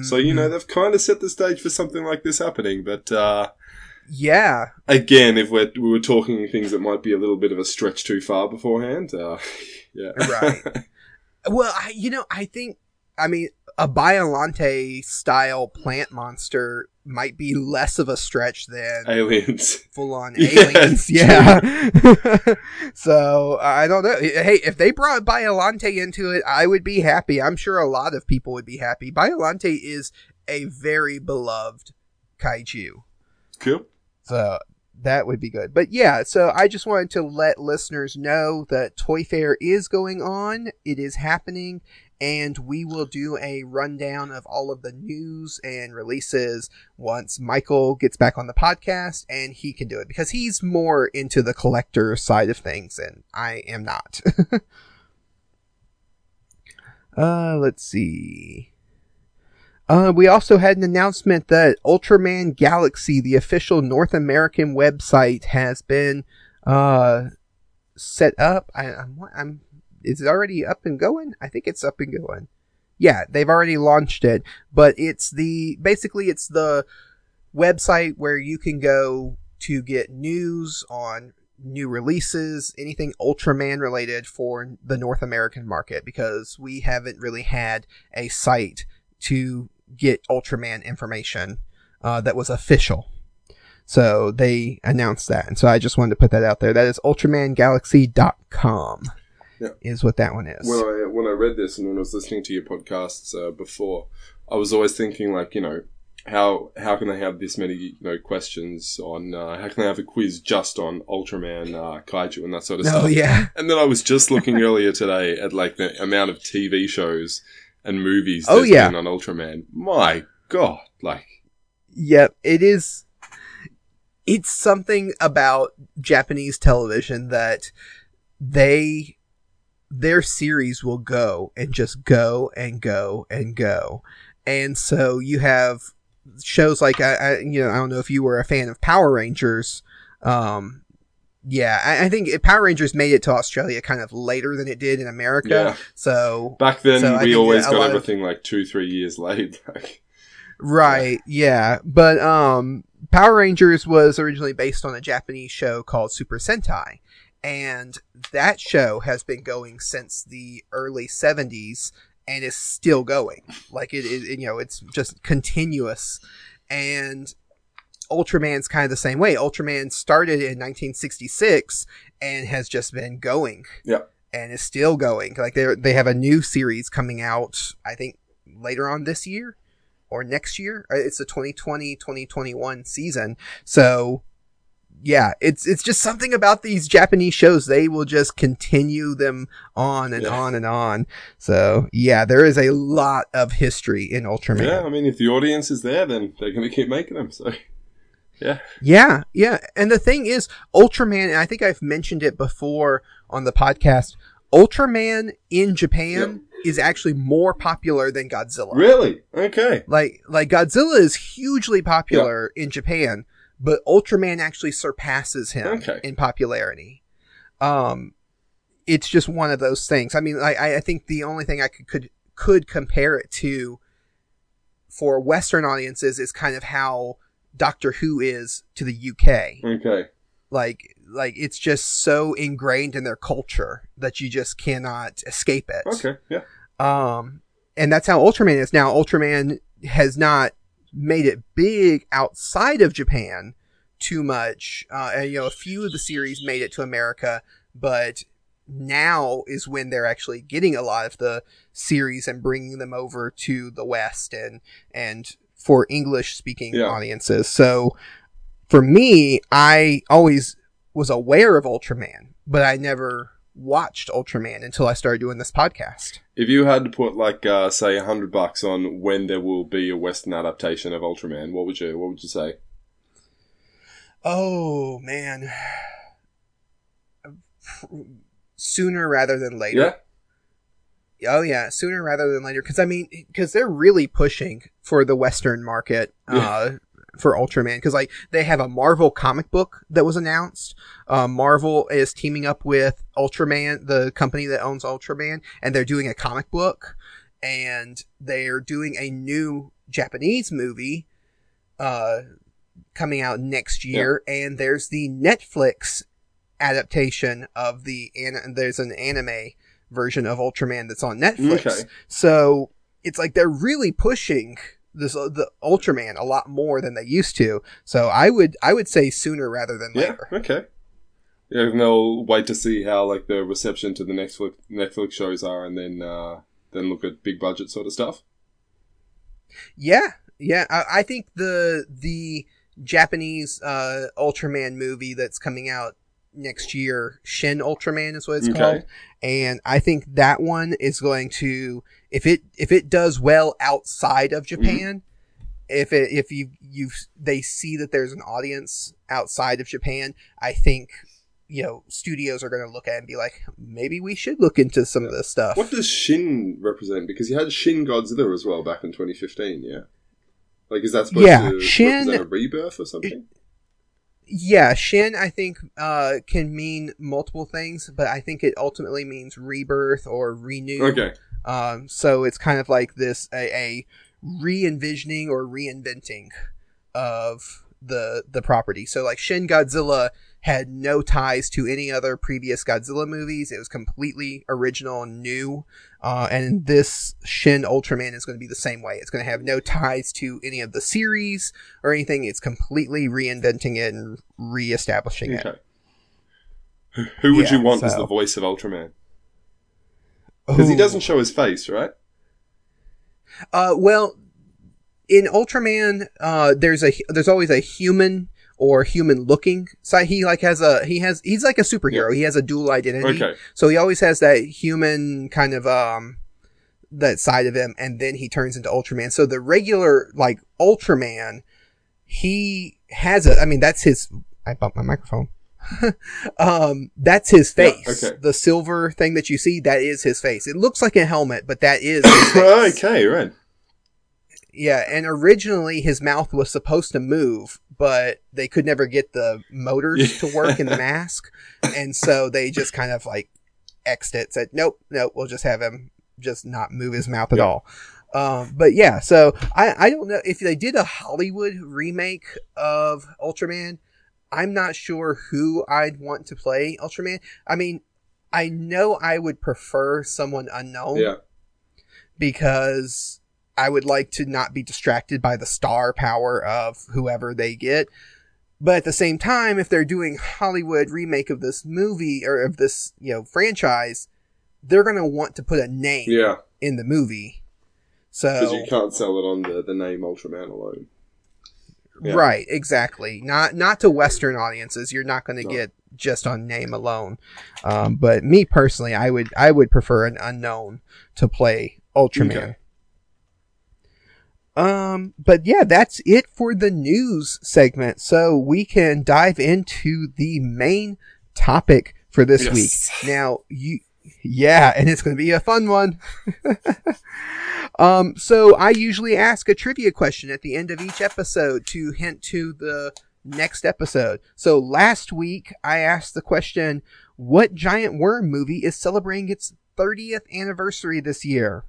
So you Mm-hmm. know they've kind of set the stage for something like this happening. But uh, yeah, again, if we're, we were talking things that might be a little bit of a stretch too far beforehand, uh, *laughs* yeah, Right. *laughs* Well, I, you know, I think, I mean, a Biolante style plant monster might be less of a stretch than Aliens. full on Yeah, aliens. Yeah. *laughs* so I don't know. Hey, if they brought Biolante into it, I would be happy. I'm sure a lot of people would be happy. Biolante is a very beloved kaiju. Cool. So that would be good. But yeah, so I just wanted to let listeners know that Toy Fair is going on. It is happening. And we will do a rundown of all of the news and releases once Michael gets back on the podcast and he can do it because he's more into the collector side of things and I am not. *laughs* uh, let's see. Uh, we also had an announcement that Ultraman Galaxy, the official North American website, has been uh, set up. I, I'm, I'm, is already up and going? I think it's up and going. Yeah, they've already launched it, but it's the basically it's the website where you can go to get news on new releases, anything Ultraman related for the North American market because we haven't really had a site to get Ultraman information uh, that was official. So they announced that. And so I just wanted to put that out there. That is ultramangalaxy.com Yeah. is what that one is. When I when I read this and when I was listening to your podcasts uh, before, I was always thinking like you know how how can they have this many you know questions on uh, how can they have a quiz just on Ultraman uh, kaiju and that sort of oh stuff. yeah. *laughs* And then I was just looking earlier today at like the amount of TV shows and movies Oh, yeah. been on Ultraman. My God, like Yep, it is. It's something about Japanese television that they, their series will go and just go and go and go. And so you have shows like, I, I you know, I don't know if you were a fan of Power Rangers. Um, yeah, I, I think Power Rangers made it to Australia kind of later than it did in America. Yeah. So back then, So we always got lot of- everything like two three years late. *laughs* Like, Right, yeah. But um Power Rangers was originally based on a Japanese show called Super Sentai. And that show has been going since the early 70s and is still going. Like it is, you know, it's just continuous. And Ultraman's kind of the same way. Ultraman started in 1966 and has just been going. Yeah. And is still going. Like they they have a new series coming out, I think later on this year or next year. Uh, It's the 2020-2021 season. So yeah, it's it's just something about these Japanese shows. They will just continue them on and Yeah. on and on. So yeah, there is a lot of history in Ultraman. yeah, I mean, if the audience is there, then they're going to keep making them. So, yeah, Yeah, yeah. And the thing is, Ultraman, and I think I've mentioned it before on the podcast, Ultraman in Japan is actually more popular than Godzilla. really, okay, Like, like Godzilla is hugely popular in Japan, but Ultraman actually surpasses him Okay. in popularity. Um, it's just one of those things. I mean, I, I- I think the only thing I could, could, could compare it to for Western audiences is kind of how Doctor Who is to the UK. okay, Like, like it's just so ingrained in their culture that you just cannot escape it. okay, yeah, Um, and that's how Ultraman is now. Ultraman has not made it big outside of Japan too much. Uh, and, you know, a few of the series made it to America, but now is when they're actually getting a lot of the series and bringing them over to the West and, and for English speaking Yeah. audiences. So for me, I always was aware of Ultraman, but I never watched Ultraman until I started doing this podcast. If you had to put like uh, say a hundred bucks on when there will be a Western adaptation of Ultraman, what would you what would you say? Oh man, sooner rather than later. Yeah. Oh yeah, sooner rather than later. Because I mean, because they're really pushing for the Western market uh, for Ultraman. Because like they have a Marvel comic book that was announced. Uh, Marvel is teaming up with Ultraman, the company that owns Ultraman, and they're doing a comic book. And they're doing a new Japanese movie uh, coming out next year. And there's the Netflix adaptation of the an- there's an anime version of Ultraman that's on Netflix. Okay. So it's like they're really pushing this uh, the Ultraman a lot more than they used to. So I would I would say sooner rather than Yeah. later. Okay. Yeah, they'll wait to see how like the reception to the Netflix Netflix shows are, and then uh, then look at big budget sort of stuff. Yeah, yeah. I, I think the the Japanese uh, Ultraman movie that's coming out next year, Shin Ultraman is what it's Okay. called, and I think that one is going to if it if it does well outside of Japan. If it if you you they see that there's an audience outside of Japan, I think you know studios are going to look at it and be like, maybe we should look into some of this stuff. What does Shin represent? Because you had Shin Godzilla as well back in 2015. Yeah. Like, is that supposed Yeah, to Shin- represent a rebirth or something? Yeah, Shin, I think, uh, can mean multiple things, but I think it ultimately means rebirth or renew. Okay. Um, so it's kind of like this a, a re-envisioning or reinventing of the the property. So like Shin Godzilla had no ties to any other previous Godzilla movies. It was completely original and new. Uh, and this Shin Ultraman is going to be the same way. It's going to have no ties to any of the series or anything. It's completely reinventing it and reestablishing it. Okay. Who would Yeah, you want as the voice of Ultraman? Because he doesn't show his face, right? Uh, well, in Ultraman, uh, there's a there's always a human or human looking side. He like has a he has he's like a superhero. He has a dual identity. Okay. So he always has that human kind of um that side of him, and then he turns into Ultraman. So the regular like Ultraman, he has a. I mean, that's his. I bumped my microphone. *laughs* um, that's his Yeah, face. okay. The silver thing that you see, that is his face. It looks like a helmet, but that is *coughs* his face. okay, right. Yeah, and originally his mouth was supposed to move, but they could never get the motors to work in the *laughs* mask, and so they just kind of like xed it, said, "Nope, nope, we'll just have him just not move his mouth at Yeah. all." Um, but yeah, so I I don't know if they did a Hollywood remake of Ultraman. I'm not sure who I'd want to play Ultraman. I mean, I know I would prefer someone unknown Yeah. because I would like to not be distracted by the star power of whoever they get. But at the same time, if they're doing Hollywood remake of this movie or of this, you know, franchise, they're going to want to put a name Yeah. in the movie. So Because So, you can't sell it on the, the name Ultraman alone. Yeah. right, exactly. Not, not to Western audiences. You're not going to No. get just on name alone. Um, but me personally, I would, I would prefer an unknown to play Ultraman. Okay. Um, but yeah, that's it for the news segment. So we can dive into the main topic for this Yes. week. Now, you, yeah, and it's going to be a fun one. *laughs* um, so I usually ask a trivia question at the end of each episode to hint to the next episode. So last week I asked the question, what giant worm movie is celebrating its 30th anniversary this year?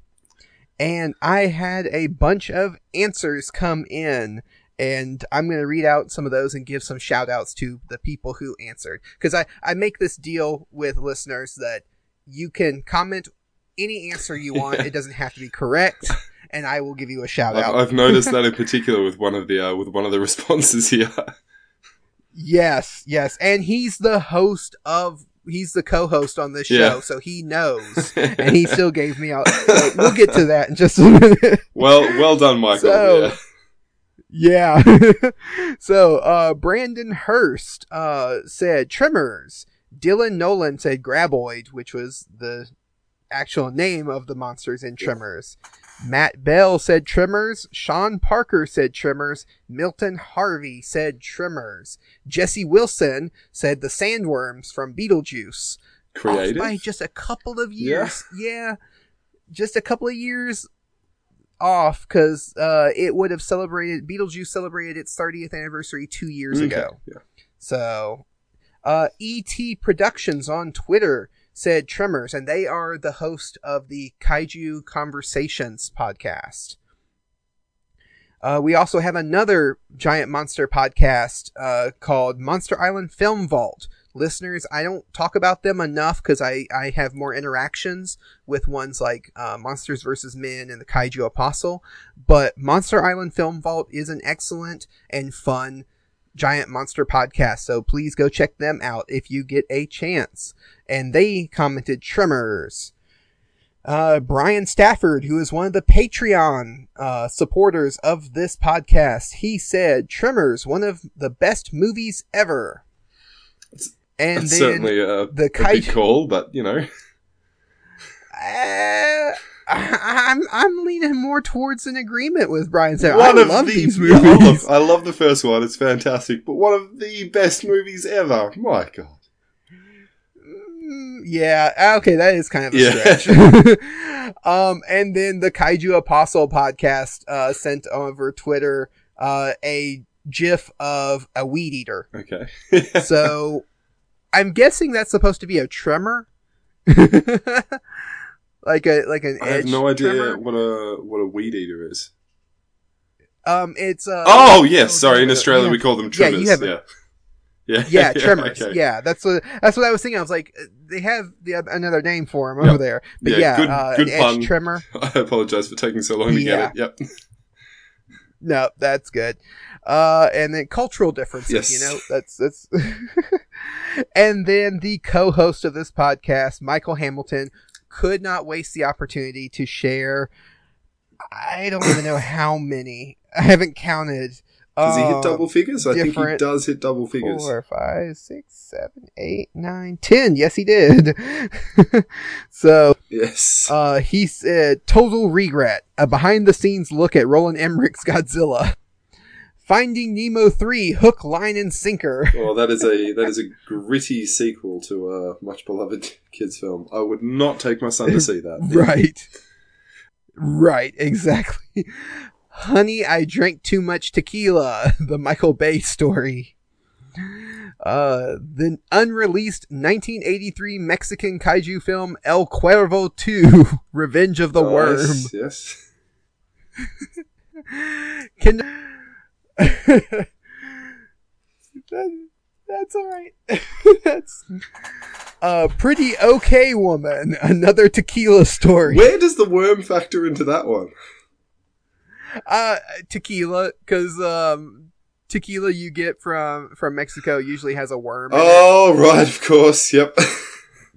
and I had a bunch of answers come in. And I'm going to read out some of those and give some shout outs to the people who answered. Because I, I make this deal with listeners that you can comment any answer you want. it doesn't have to be correct. And I will give you a shout I've, out. I've noticed that in *laughs* particular with one of the uh, with one of the responses here. Yes, yes. And he's the host of, he's the co host on this show. Yeah. So he knows. *laughs* and he still gave me out. We'll get to that in just a minute. well, well done, Michael. So- yeah. Yeah. *laughs* so, uh, Brandon Hurst, uh, said Tremors. Dylan Nolan said Graboid, which was the actual name of the monsters in Tremors. Matt Bell said Tremors. Sean Parker said Tremors. Milton Harvey said Tremors. Jesse Wilson said the Sandworms from Beetlejuice. Creative. Off by just a couple of years. Yeah. Just a couple of years off because uh, it would have celebrated, Beetlejuice celebrated its 30th anniversary two years Okay, ago. Yeah. So, uh, ET Productions on Twitter said Tremors, and they are the host of the Kaiju Conversations podcast. Uh, we also have another giant monster podcast uh, called Monster Island Film Vault. Listeners, I don't talk about them enough because I, I have more interactions with ones like uh, Monsters vs. Men and the Kaiju Apostle. But Monster Island Film Vault is an excellent and fun giant monster podcast. So please go check them out if you get a chance. And they commented Tremors. Uh, Brian Stafford, who is one of the Patreon uh, supporters of this podcast, he said Tremors, one of the best movies ever. And certainly the kaiju- call, but you know, *laughs* Uh, I, *laughs* I'm I'm leaning more towards an agreement with Brian. Stafford. one I of love the these movies. *laughs* I, love, I love the first one; it's fantastic. But one of the best movies ever. My God. Mm, Yeah, okay, that is kind of a Yeah. stretch. *laughs* um, and then the Kaiju Apostle podcast uh, sent over Twitter uh, a GIF of a weed eater. Okay. So I'm guessing that's supposed to be a tremor, like a like an I have no idea tremor. what a what a weed eater is. Um, it's uh, oh yes, sorry. In yeah. Australia, we call them Yeah, trimmers. you have *laughs* Yeah, yeah, *laughs* yeah, tremors. okay. Yeah, that's what that's what I was thinking. I was like, uh, they have the another name for them Yep. over there. But Yeah, yeah, good- uh, good an edge tremor. *laughs* I apologize for taking so long to Yeah. get it. Yep. No, that's good. Uh, and then cultural differences, Yes. you know, that's, that's, and then the co-host of this podcast, Michael Hamilton, could not waste the opportunity to share. I don't even know how many. I haven't counted. Does he Um, hit double figures? I think he does hit double figures. Four, five, six, seven, eight, nine, ten. Yes, he did. *laughs* so, Yes. uh, he said, total regret. A behind the scenes look at Roland Emmerich's Godzilla. Finding Nemo 3, hook, line, and sinker. *laughs* well, that is a that is a gritty sequel to a much beloved kids film. I would not take my son to see that. *laughs* Right. Right, exactly. Honey, I drank too much tequila. *laughs* The Michael Bay story. Uh, the unreleased 1983 Mexican kaiju film El Cuervo 2, Revenge of the Worm. Nice, Yes. Can *laughs* that, that's all right. *laughs* that's a pretty okay woman. Another tequila story. Where does the worm factor into that one? Uh, tequila, because um, tequila you get from from Mexico usually has a worm. in it. Oh, right, of course. Yep. *laughs*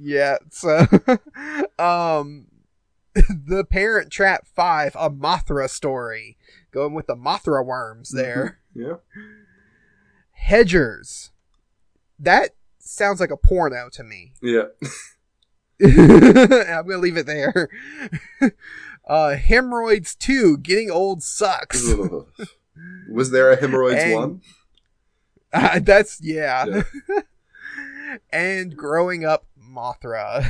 Yeah. So, um, the Parent Trap Five, a Mothra story, going with the Mothra worms there. yeah. Hedgers. That sounds like a porno to me. Yeah. *laughs* I'm gonna leave it there. *laughs* uh, hemorrhoids two, getting old sucks. *laughs* Was there a hemorrhoids And- one? Uh, that's yeah. Yeah. and growing up Mothra.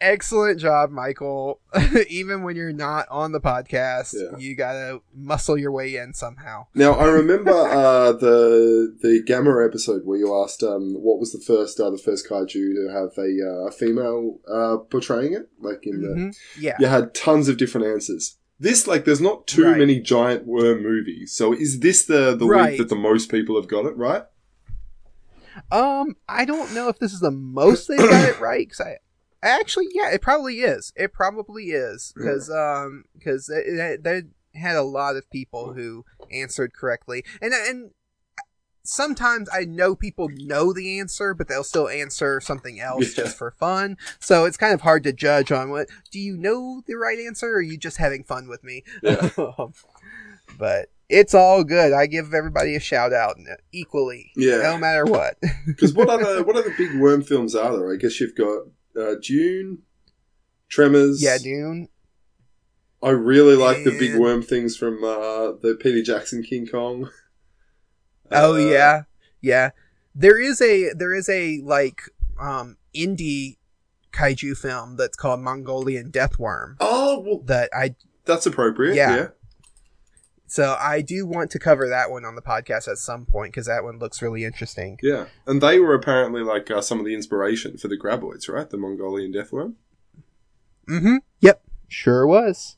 Excellent job, Michael. *laughs* Even when you're not on the podcast, Yeah. you gotta muscle your way in somehow. Now I remember uh, the the Gamera episode where you asked um, what was the first uh, the first kaiju to have a uh, female uh, portraying it, like in the Mhm. Yeah. you had tons of different answers. This like there's not too Right. many giant worm movies, so is this the the Right. week that the most people have got it right? Um, I don't know if this is the most they got it right because I actually, yeah, it probably is. It probably is because um because they, had a lot of people who answered correctly, and and sometimes I know people know the answer, but they'll still answer something else Yeah. just for fun. So it's kind of hard to judge on what do you know the right answer, or are you just having fun with me? Yeah. *laughs* but it's all good. I give everybody a shout out equally, Yeah. no matter what. *laughs* Because what other what other big worm films are there? I guess you've got uh, Dune, Tremors. yeah, Dune. I really like the big worm things from uh, the Peter Jackson King Kong. *laughs* Oh Uh, yeah, yeah. There is a there is a like um indie kaiju film that's called Mongolian Deathworm Oh well, that I that's appropriate. Yeah. Yeah. So I do want to cover that one on the podcast at some point because that one looks really interesting. Yeah, and they were apparently like uh, some of the inspiration for the Graboids, right? The Mongolian Deathworm. Mm-hmm. Yep. Sure was.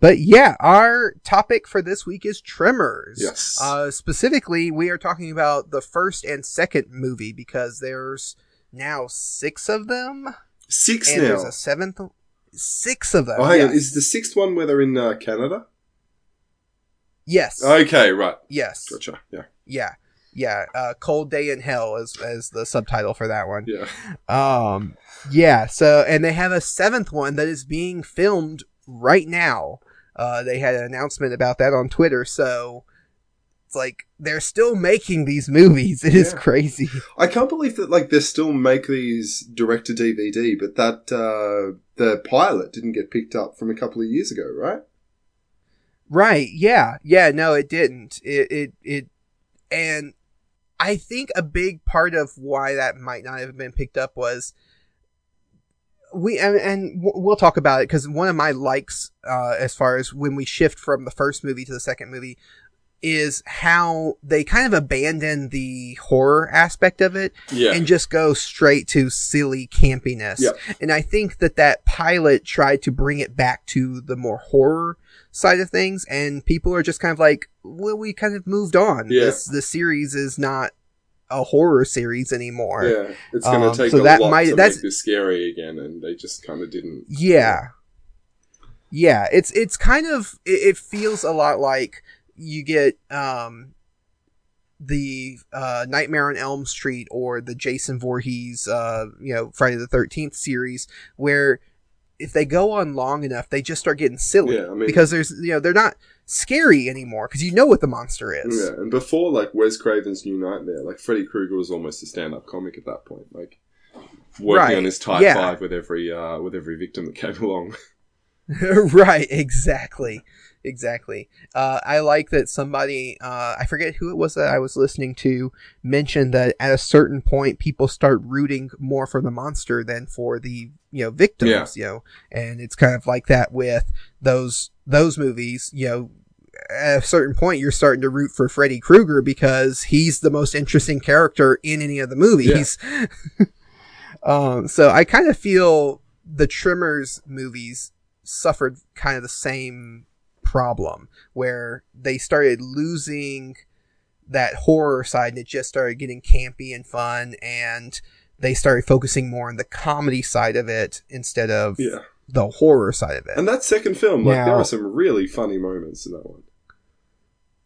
But yeah, our topic for this week is Tremors. Yes. Uh, specifically, we are talking about the first and second movie because there's now six of them, Six and now. there's a seventh. Six of them. oh, hang on. Is the sixth one where they're in uh, Canada? Yes. Okay, right. yes. Gotcha. Yeah. Yeah. Yeah. Uh, Cold Day in Hell is as the subtitle for that one. Yeah. Um, yeah. So, and they have a seventh one that is being filmed right now. Uh, they had an announcement about that on Twitter. So it's like they're still making these movies. *laughs* It is Yeah. crazy. I can't believe that like they still make these direct to DVD, but that uh, the pilot didn't get picked up from a couple of years ago, right? Right. Yeah. Yeah. No, it didn't. It, it, it, and I think a big part of why that might not have been picked up was we, and, and we'll talk about it because one of my likes, uh, as far as when we shift from the first movie to the second movie is how they kind of abandon the horror aspect of it Yeah. and just go straight to silly campiness. And I think that that pilot tried to bring it back to the more horror side of things, and people are just kind of like, well, we kind of moved on. Yeah. This the series is not a horror series anymore. yeah, it's going to Um, take so a that lot might- to that's- make this scary again, and they just kind of didn't. Yeah. Yeah, it's it's kind of it, it feels a lot like you get um the uh Nightmare on Elm Street or the Jason Voorhees uh you know Friday the 13th series where if they go on long enough they just start getting silly Yeah, I mean- because there's you know they're not scary anymore because you know what the monster is. Yeah, and before like Wes Craven's New Nightmare, like Freddy Krueger was almost a stand-up comic at that point, like working Right, on his type yeah. five with every uh, with every victim that came *laughs* along. *laughs* right, exactly. Exactly. Uh, I like that somebody, uh, I forget who it was that I was listening to, mentioned that at a certain point, people start rooting more for the monster than for the, you know, victims, you know, and it's kind of like that with those, those movies, you know, at a certain point, you're starting to root for Freddy Krueger because he's the most interesting character in any of the movies. *laughs* um, so I kind of feel the Tremors movies suffered kind of the same problem where they started losing that horror side and it just started getting campy and fun and they started focusing more on the comedy side of it instead of Yeah, the horror side of it. and that second film, like there Now- are some really funny moments in that one.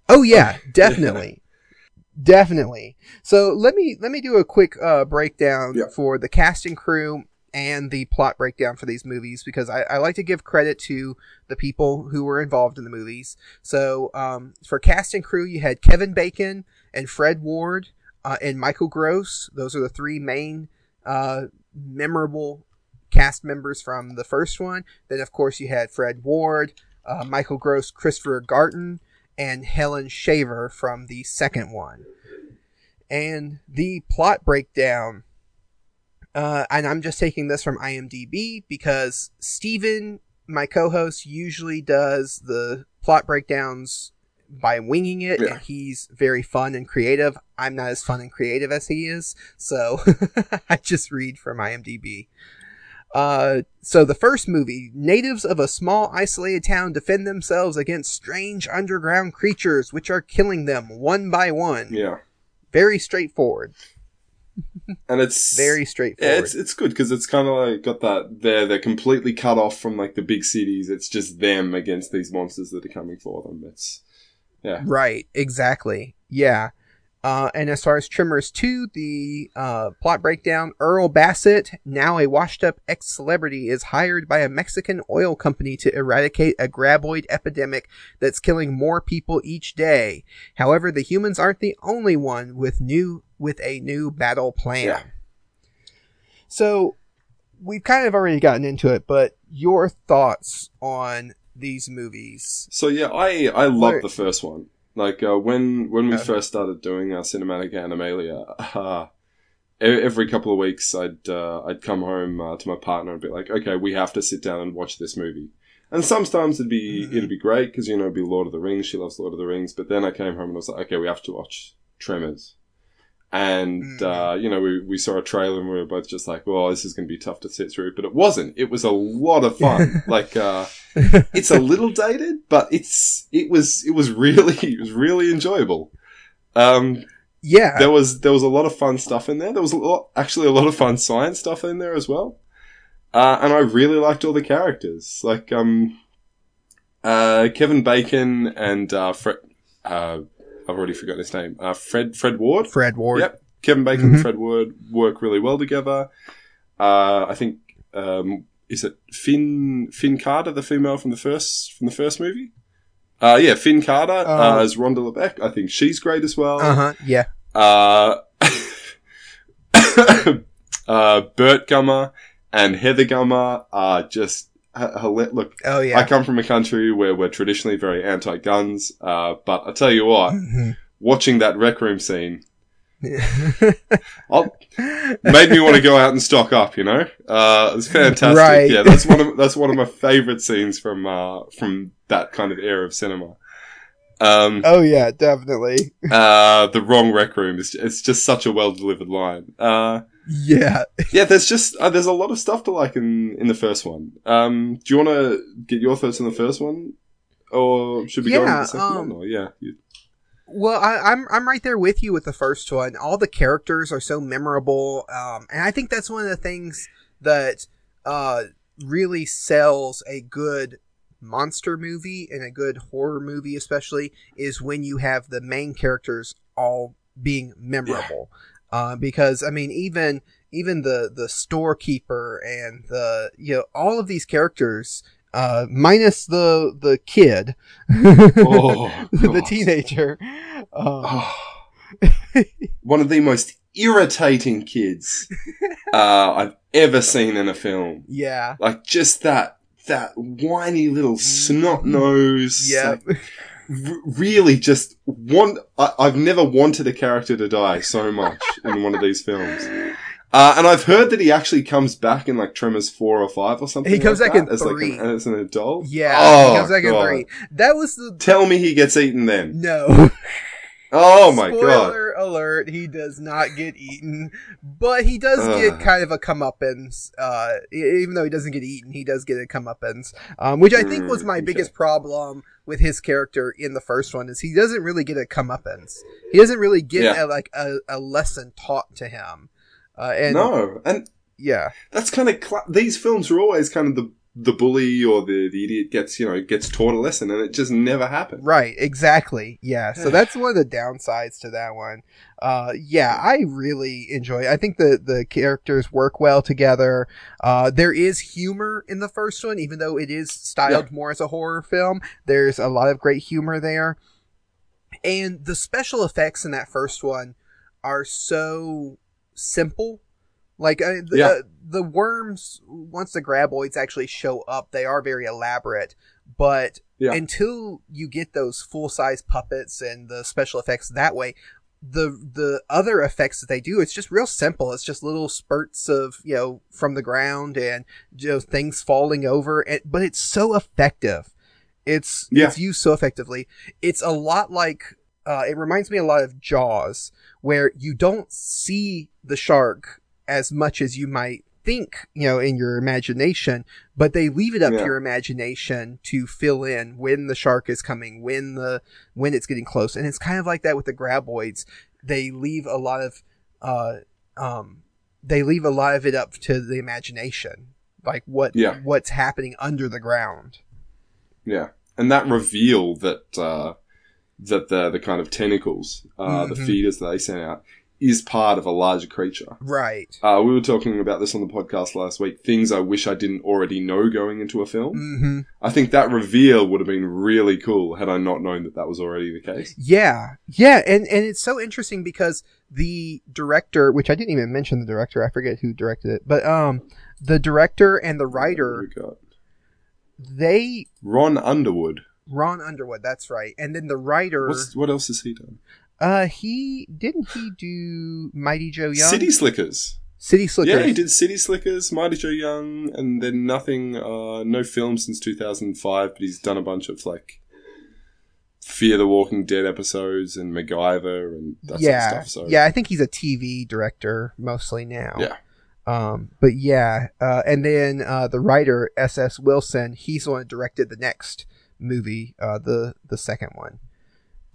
Oh yeah, definitely. *laughs* Definitely. So let me let me do a quick uh, breakdown Yeah. for the cast and crew and the plot breakdown for these movies because I, I like to give credit to the people who were involved in the movies. So um, for cast and crew, you had Kevin Bacon and Fred Ward uh, and Michael Gross. Those are the three main uh, memorable cast members from the first one. Then of course you had Fred Ward, uh, Michael Gross, Christopher Gartin, and Helen Shaver from the second one. And the plot breakdown, uh, and I'm just taking this from IMDb because Steven, my co host, usually does the plot breakdowns by winging it, Yeah. and he's very fun and creative. I'm not as fun and creative as he is, so *laughs* I just read from IMDb. Uh, so the first movie, natives of a small isolated town defend themselves against strange underground creatures which are killing them one by one. Yeah, Very straightforward. And it's Very straightforward. it's it's good because it's kind of like got that they're they're completely cut off from like the big cities. It's just them against these monsters that are coming for them. It's yeah, Right, exactly. Yeah. Uh, and as far as Tremors 2, the uh, plot breakdown Earl Bassett, now a washed up ex celebrity, is hired by a Mexican oil company to eradicate a graboid epidemic that's killing more people each day. However, the humans aren't the only one with new with a new battle plan. Yeah. So we've kind of already gotten into it, but your thoughts on these movies? So yeah, I I love the first one. Like uh, when when we Okay. first started doing our cinematic animalia, uh, *laughs* every couple of weeks I'd uh, I'd come home uh, to my partner and be like, okay, we have to sit down and watch this movie. And sometimes it'd be Mhm. it'd be great because you know it'd be Lord of the Rings. She loves Lord of the Rings. But then I came home and I was like, okay, we have to watch Tremors. And Mhm. uh, you know we, we saw a trailer and we were both just like, well, this is going to be tough to sit through. But it wasn't. It was a lot of fun. *laughs* like. Uh, *laughs* it's a little dated, but it's it was it was really *laughs* it was really enjoyable. Um, Yeah. there was there was a lot of fun stuff in there. There was a lot, actually a lot of fun science stuff in there as well. Uh, and I really liked all the characters, like um, uh, Kevin Bacon and uh, Fred. Uh, I've already forgotten his name. Uh, Fred Fred Ward. Fred Ward. Yep. Kevin Bacon Mhm. and Fred Ward work really well together. Uh, I think um, is it Finn Finn Carter, the female from the first from the first movie? Uh, yeah, Finn Carter Oh. uh, as Rhonda LeBeck. I think she's great as well. Uh huh. Yeah. Uh, *coughs* uh, Bert Gummer and Heather Gummer are just look. Oh I come from a country where we're traditionally very anti-guns, uh, but I tell you what, *laughs* watching that rec room scene I'll, *laughs* made me want to go out and stock up. You know, uh, it's fantastic. Right. Yeah, that's one of that's one of my favorite scenes from uh, from that kind of era of cinema. Um, oh yeah, definitely. uh, the wrong rec room is it's just such a well delivered line. Uh, Yeah. *laughs* yeah, there's just uh, there's a lot of stuff to like in in the first one. Um, do you want to get your thoughts on the first one, or should we go into Yeah, the second um, one? Or yeah, you, Well, I, I'm I'm right there with you with the first one. All the characters are so memorable, um, and I think that's one of the things that uh, really sells a good monster movie and a good horror movie, especially, is when you have the main characters all being memorable. Uh, because I mean, even even the the storekeeper and the you know all of these characters, uh, minus the the kid, *laughs* Oh, *laughs* the teenager. Um, Oh. *laughs* one of the most irritating kids uh, I've ever seen in a film. yeah, Like just that that whiny little snot nose. yeah, like, r- really just want. I- I've never wanted a character to die so much in one of these films. Uh, and I've heard that he actually comes back in like Tremors four or five or something. He comes like back in as three. like an, as an adult. yeah. Oh, he comes back in three. That was the Tell me he gets eaten then. no. Oh my god. Spoiler alert: He does not get eaten, but he does get kind of a comeuppance. Uh, even though he doesn't get eaten, he does get a comeuppance, um, which I think was Mm, my okay. biggest problem with his character in the first one. Is he doesn't really get a comeuppance. He doesn't really get Yeah. a, like a, a lesson taught to him. Uh, and no, and yeah, that's kind of cla these films are always kind of the the bully or the, the idiot gets you know gets taught a lesson and it just never happened. Right, exactly. Yeah. So *sighs* that's one of the downsides to that one. Uh yeah, I really enjoy it. I think the the characters work well together. Uh there is humor in the first one even though it is styled more as a horror film. There's a lot of great humor there. And the special effects in that first one are so simple. Like uh, the, Yeah. uh, the worms, once the graboids actually show up, they are very elaborate. But Yeah. until you get those full size puppets and the special effects that way, the the other effects that they do, it's just real simple. It's just little spurts of you know from the ground and you know, things falling over, and, but it's so effective. It's Yeah. it's used so effectively. It's a lot like uh, it reminds me a lot of Jaws, where you don't see the shark as much as you might think, you know, in your imagination, but they leave it up Yeah. to your imagination to fill in when the shark is coming, when the when it's getting close, and it's kind of like that with the graboids. They leave a lot of uh um they leave a lot of it up to the imagination, like what Yeah. what's happening under the ground. Yeah, and that reveal that uh, that the the kind of tentacles, uh, the Mhm. feeders that they send out, is part of a larger creature. Right. Uh, we were talking about this on the podcast last week. Things I wish I didn't already know going into a film. hmm I think that reveal would have been really cool had I not known that that was already the case. Yeah, yeah, and and it's so interesting because the director, which I didn't even mention the director, I forget who directed it, but um, the director and the writer, they Ron Underwood. Ron Underwood, that's right, and then the writer, What's, what else has he done? Uh, he didn't he do Mighty Joe Young, City Slickers. City Slickers, Yeah, he did City Slickers, Mighty Joe Young, and then nothing, uh, no film since 2005, but he's done a bunch of, like, Fear the Walking Dead episodes and MacGyver and that yeah, sort of stuff. So, yeah, I think he's a TV director mostly now. Yeah. Um, but yeah, uh, and then uh, the writer S. S. Wilson, he's the one that directed the next movie, uh, the the second one.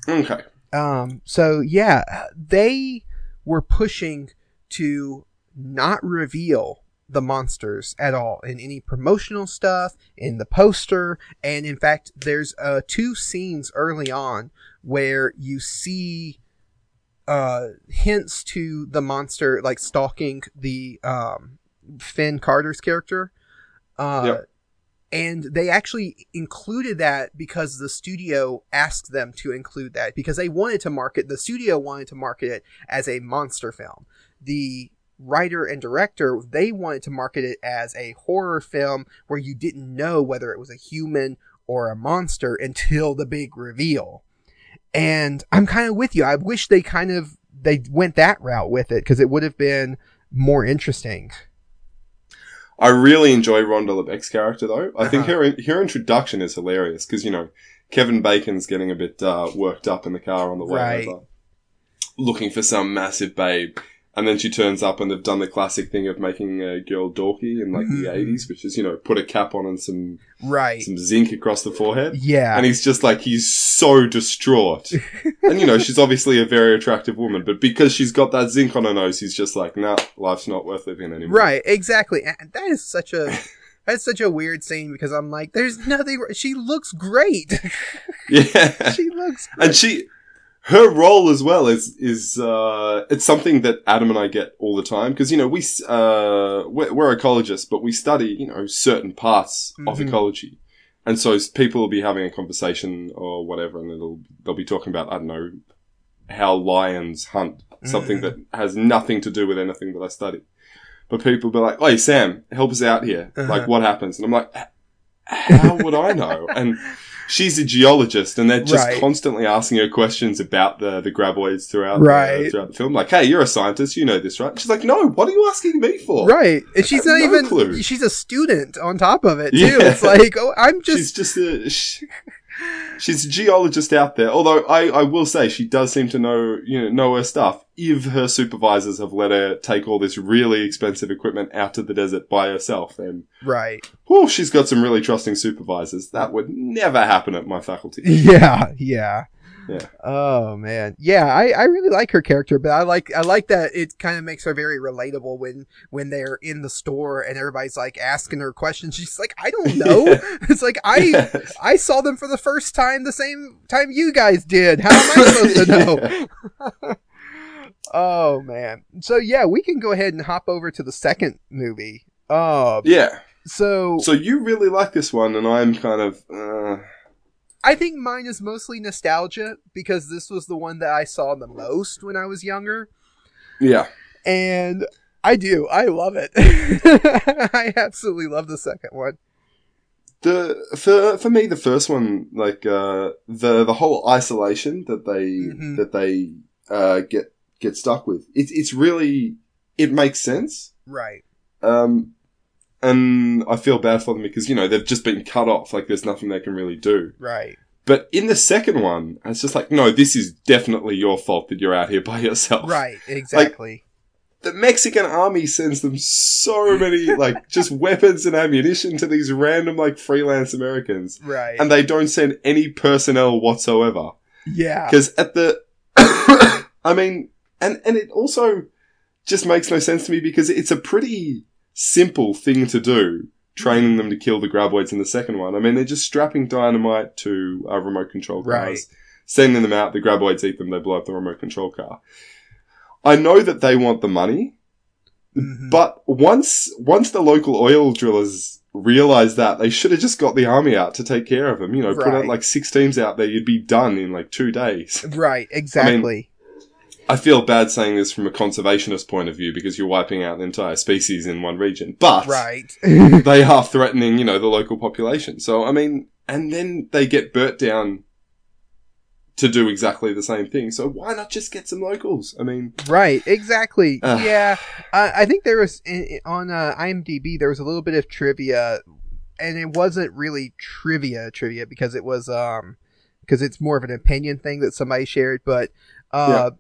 Okay. Um, so yeah, they were pushing to not reveal the monsters at all in any promotional stuff in the poster and in fact there's uh two scenes early on where you see uh hints to the monster like stalking the um Finn Carter's character uh Yep. And they actually included that because the studio asked them to include that because they wanted to market the studio wanted to market it as a monster film. The writer and director they wanted to market it as a horror film where you didn't know whether it was a human or a monster until the big reveal. And i'm kind of with you. I wish they kind of they went that route with it because it would have been more interesting I really enjoy Rhonda LeBeck's character, though. I think Uh-huh. her her introduction is hilarious because you know Kevin Bacon's getting a bit uh, worked up in the car on the way Right. over, looking for some massive babe, and then she turns up and they've done the classic thing of making a girl dorky in like the Mhm. eighties, which is you know put a cap on and some right some zinc across the forehead. yeah And he's just like, he's so distraught. *laughs* and you know, she's obviously a very attractive woman, but because she's got that zinc on her nose, he's just like, nah, life's not worth living anymore. Right, exactly. And that is such a that's such a weird scene because I'm like, there's nothing. She looks great. *laughs* Yeah. *laughs* she looks. and she, her role as well is, is, uh, it's something that Adam and I get all the time. Cause, you know, we uh, we're, we're ecologists, but we study, you know, certain parts of Mhm. ecology. And so people will be having a conversation or whatever, and it'll, they'll be talking about, I don't know, how lions hunt. Something Mhm. that has nothing to do with anything that I study. But people will be like, "Hey Sam, help us out here. Uh-huh. Like, what happens?" And I'm like, "How would I know?" And *laughs* she's a geologist, and they're just Right. constantly asking her questions about the the graboids throughout Right. the, throughout the film. Like, "Hey, you're a scientist, you know this, right?" She's like, "No, what are you asking me for?" Right, and she's not no even. clue. She's a student on top of it *laughs* too. Yeah. It's like, oh, I'm just she's just. a sh she's a geologist out there. Although I, I will say she does seem to know you know know her stuff. If her supervisors have let her take all this really expensive equipment out to the desert by herself, then Right. whew, she's got some really trusting supervisors. That would never happen at my faculty. *laughs* Yeah. Yeah. Yeah. Oh man. Yeah, I, I really like her character, but I like I like that it kind of makes her very relatable when when they're in the store and everybody's like asking her questions. She's like, I don't *laughs* know. It's like I Yes. I saw them for the first time the same time you guys did. How am I supposed to know? *laughs* oh man. So yeah, we can go ahead and hop over to the second movie. Uh, yeah. so So you really like this one, and I'm kind of. Uh, I think mine is mostly nostalgia because this was the one that I saw the most when I was younger, yeah. and I do. I love it. *laughs* I absolutely love the second one. The for for me the first one like uh the the whole isolation that they Mhm. that they uh get get stuck with it's it's really it makes sense Right. um and I feel bad for them because you know they've just been cut off like there's nothing they can really do Right. but in the second one it's just like no this is definitely your fault that you're out here by yourself Right. *laughs* Exactly. the Mexican army sends them so many *laughs* like just weapons and ammunition to these random like freelance Americans right. and they don't send any personnel whatsoever. yeah. Because at the, *coughs* I mean, and and it also just makes no sense to me because it's a pretty simple thing to do, training them to kill the graboids in the second one. I mean, they're just strapping dynamite to uh, remote control cars, Right. sending them out. The graboids eat them. They blow up the remote control car. I know that they want the money, Mhm. but once once the local oil drillers realized that, they should have just got the army out to take care of them. You know, put out like six teams out there. You'd be done in like two days. right, exactly. I feel bad saying this from a conservationist point of view because you're wiping out the entire species in one region, but right. *laughs* they are threatening, you know, the local population. So, I mean, and then they get burnt down to do exactly the same thing. So why not just get some locals? I mean, Right, exactly. Ugh. yeah, uh, I think there was in, on uh, IMDb there was a little bit of trivia, and it wasn't really trivia trivia because it was um because it's more of an opinion thing that somebody shared. But uh,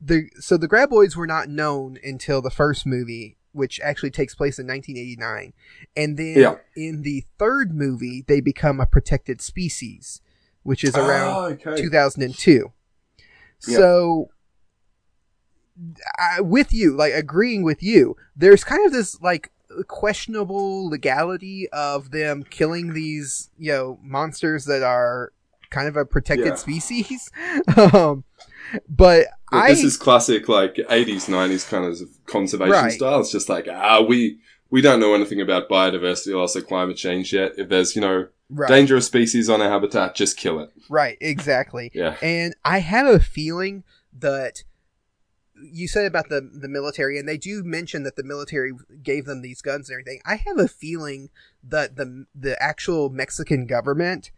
the so the graboids were not known until the first movie, which actually takes place in 1989, and then Yeah. in the third movie they become a protected species, which is around Oh, okay. 2002. Yeah. So, I, with you, like agreeing with you, there's kind of this like questionable legality of them killing these, you know, monsters that are kind of a protected Yeah. species. *laughs* um, but But I this is classic, like eighties, nineties kind of conservation Right. style. It's just like ah, we we don't know anything about biodiversity or also climate change yet. If there's you know right, dangerous species on our habitat, just kill it. right, exactly. *laughs* Yeah, And I have a feeling that you said about the the military, and they do mention that the military gave them these guns and everything. I have a feeling that the the actual Mexican government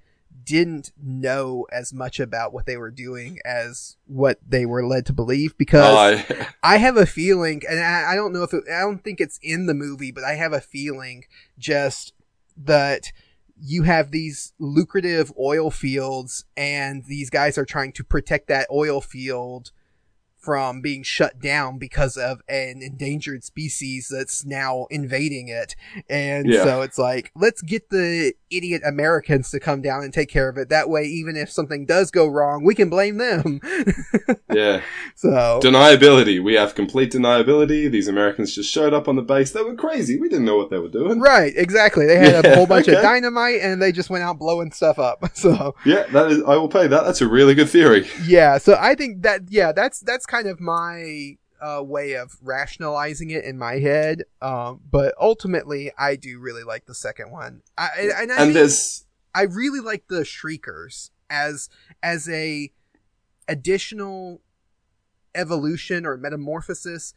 didn't know as much about what they were doing as what they were led to believe because oh, I, *laughs* I have a feeling, and I, I don't know if it, I don't think it's in the movie, but I have a feeling just that you have these lucrative oil fields, and these guys are trying to protect that oil field from being shut down because of an endangered species that's now invading it. And Yeah. so it's like, let's get the idiot Americans to come down and take care of it. That way, even if something does go wrong, we can blame them. *laughs* yeah. so Deniability. We have complete deniability. These Americans just showed up on the base. They were crazy. We didn't know what they were doing. Right, exactly. They had a whole bunch of *laughs* dynamite and they just went out blowing stuff up. *laughs* So, Yeah, that is. I will pay that. That's a really good theory. yeah, so I think that yeah, that's that's kind of my uh, way of rationalizing it in my head. Um, but ultimately, I do really like the second one. I and, I And think there's I really like the Shriekers as as a additional evolution or metamorphosis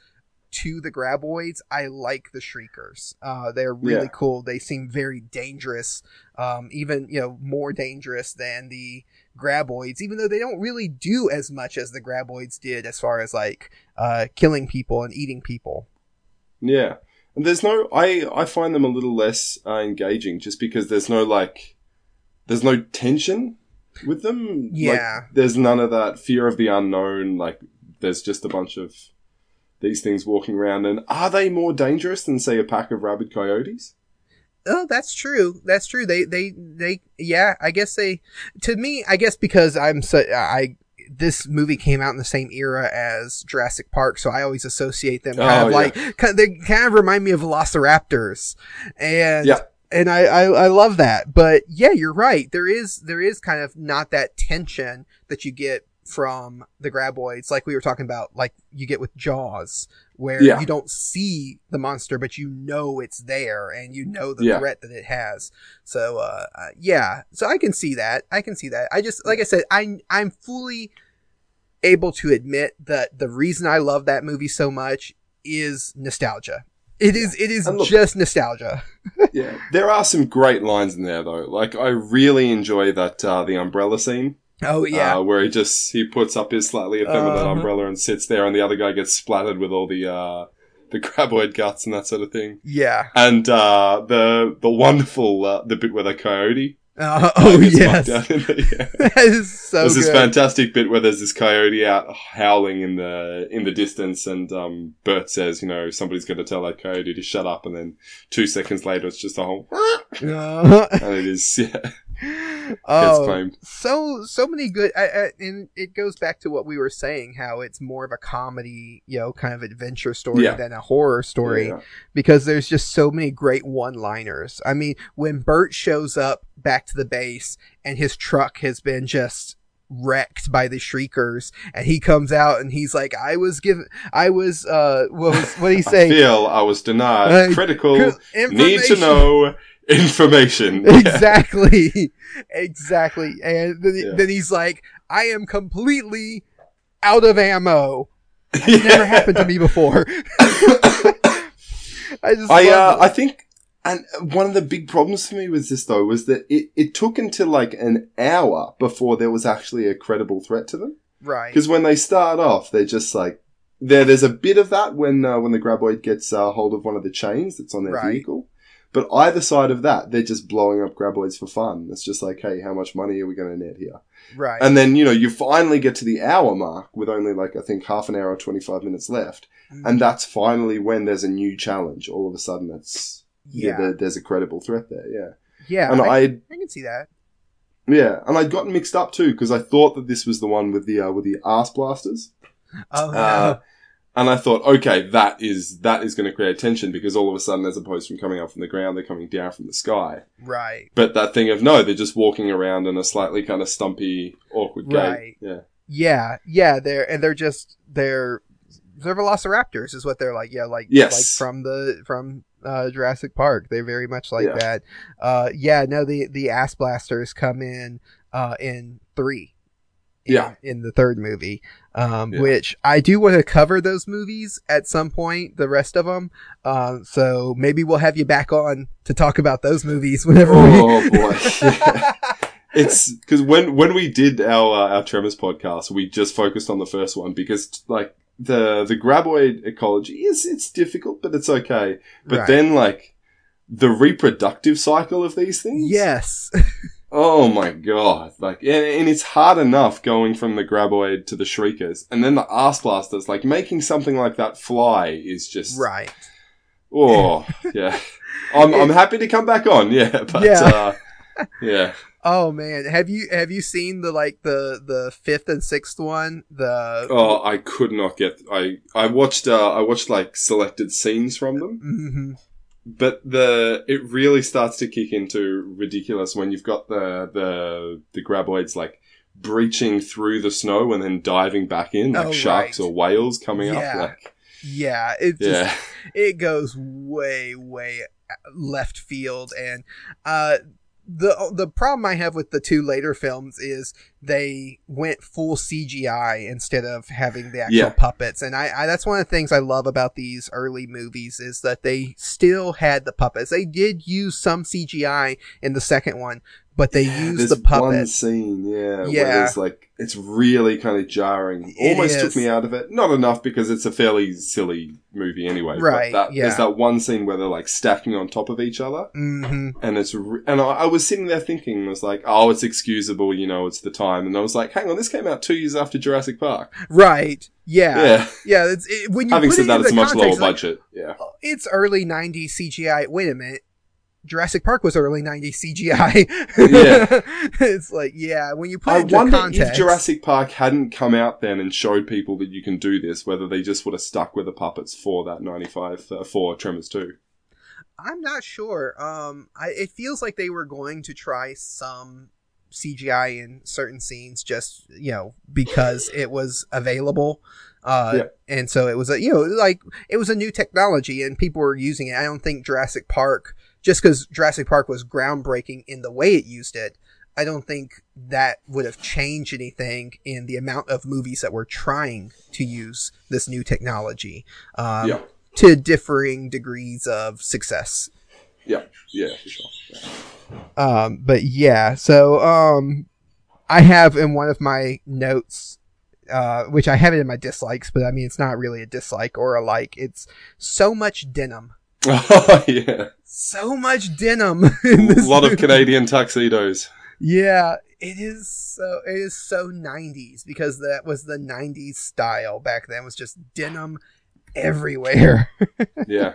to the graboids. I like the Shriekers. Uh, they're really Yeah. cool. They seem very dangerous, um, even you know more dangerous than the graboids. Even though they don't really do as much as the graboids did as far as like uh, killing people and eating people. Yeah, and there's no. I I find them a little less uh, engaging just because there's no like, there's no tension with them. Like, Yeah. there's none of that fear of the unknown. Like, there's just a bunch of these things walking around. And are they more dangerous than say a pack of rabid coyotes? Oh, that's true. That's true. They, they, they. Yeah, I guess they. To me, I guess because I'm so I. This movie came out in the same era as Jurassic Park, so I always associate them kind Oh, of yeah. like kind they kind of remind me of Velociraptors, and Yeah. and I, I I love that. But yeah, you're right. There is there is kind of not that tension that you get from the graboids, like we were talking about, like you get with Jaws, where Yeah. you don't see the monster, but you know it's there and you know the Yeah. threat that it has. So, uh, uh, yeah, so I can see that. I can see that. I just, like I said, I, I'm fully able to admit that the reason I love that movie so much is nostalgia. It is, it is look- just nostalgia. yeah, there are some great lines in there though. Like, I really enjoy that uh, the umbrella scene. Oh yeah. Uh, where he just he puts up his slightly effeminate Uh-huh. umbrella and sits there, and the other guy gets splattered with all the uh, the *laughs* graboid guts and that sort of thing. yeah. And uh, the the wonderful uh, the bit where the coyote Uh, *laughs* oh yes. knocked down in the, *laughs* yeah. that is so there's this fantastic bit where there's this coyote out howling in the in the distance, and um, Burt says, you know, somebody's going to tell that coyote to shut up, and then two seconds later, it's just a whole, Uh, and it is yeah, oh, claimed. so so many good I, I, and it goes back to what we were saying how it's more of a comedy you know kind of adventure story Yeah. than a horror story Yeah. because there's just so many great one liners i mean when burt shows up back to the base and his truck has been just wrecked by the shriekers and he comes out and he's like i was given i was uh what was what he *laughs* I say feel I was denied Uh, critical need to know information. *laughs* exactly exactly and then, Yeah. then he's like i am completely out of ammo Yeah. never happened to me before *laughs* i just I uh. I think, and one of the big problems for me with this though was that it, it took until like an hour before there was actually a credible threat to them. right Because when they start off, they're just like there. There's a bit of that when uh, when the graboid gets uh, hold of one of the chains that's on their Right. vehicle. But either side of that, they're just blowing up graboids for fun. It's just like, hey, how much money are we going to net here? right And then you know you finally get to the hour mark with only like I think half an hour or twenty five minutes left, Mm. and that's finally when there's a new challenge. All of a sudden, it's yeah, yeah there, there's a credible threat there. Yeah, yeah and I, I, I can see that yeah, and I'd gotten mixed up too because I thought that this was the one with the uh, with the arse blasters, oh uh, and I thought, okay, that is that is going to create tension because all of a sudden, as opposed from coming up from the ground, they're coming down from the sky. right But that thing of no, they're just walking around in a slightly kind of stumpy, awkward gait. Right. Yeah, Yeah, yeah, they're and they're just they're they're velociraptors is what they're like. Yeah, like Yes. like from the from uh, Jurassic Park. They're very much like Yeah. that. Uh, yeah, no, the the ass blasters come in uh, in three. In, Yeah. in the third movie, um, Yeah. which I do want to cover those movies at some point. The rest of them, um, so maybe we'll have you back on to talk about those movies *laughs* whenever Oh, we. boy. Yeah. *laughs* It's because when when we did our uh, our Tremors podcast, we just focused on the first one because like the the graboid ecology is it's difficult, but it's okay. But Right. then like the reproductive cycle of these things, yes, *laughs* Oh my god! Like, and, and it's hard enough going from the graboid to the shriekers, and then the arse blasters. Like making something like that fly is just right. Oh yeah, *laughs* I'm I'm happy to come back on. *laughs* Yeah, but Yeah. uh, yeah. *laughs* Oh man, have you have you seen the like the the fifth and sixth one? The Oh, I could not get. I I watched. Uh, I watched like selected scenes from them, Mhm. But the it really starts to kick into ridiculous when you've got the the the graboids like breaching through the snow and then diving back in like Oh, sharks right. or whales coming Yeah. up. Like yeah, it just yeah, it goes way way left field and uh the the problem I have with the two later films is they went full CGI instead of having the actual Yeah. puppets, and I, I that's one of the things I love about these early movies is that they still had the puppets. They did use some CGI in the second one, but they there's the one scene, yeah, Yeah. where there's like it's really kind of jarring. It Almost is. took me out of it. Not enough because it's a fairly silly movie anyway. Right, But that, yeah. There's that one scene where they're like stacking on top of each other. hmm And it's re- and I, I was sitting there thinking, I was like, oh, it's excusable, you know, it's the time. And I was like, hang on, this came out two years after Jurassic Park. Right? Yeah, *laughs* Yeah. yeah. it's, it, when you Having said it that, it's a much lower like, budget. Yeah. it's early 90s CGI. Wait a minute. Jurassic Park was early 90s CGI. Yeah. *laughs* it's like, yeah, when you put I it into wonder context. if Jurassic Park hadn't come out then and showed people that you can do this, whether they just would have stuck with the puppets for that 95, uh, for Tremors 2. I'm not sure. Um, I, it feels like they were going to try some CGI in certain scenes just, you know, because it was available. Uh, Yeah. and so it was a, you know, like, it was a new technology and people were using it. I don't think Jurassic Park, just because Jurassic Park was groundbreaking in the way it used it, I don't think that would have changed anything in the amount of movies that were trying to use this new technology. Um, yeah. to differing degrees of success. Yeah. Yeah, for sure. Yeah. Um, but yeah, so um, I have in one of my notes, uh, which I have it in my dislikes, but I mean it's not really a dislike or a like. It's so much denim, Oh, *laughs* yeah. So much denim. *laughs* In A this lot of. Canadian tuxedos. Yeah, it is so it is so 90s because that was the 90s style back then. Was just denim everywhere. *laughs* Yeah.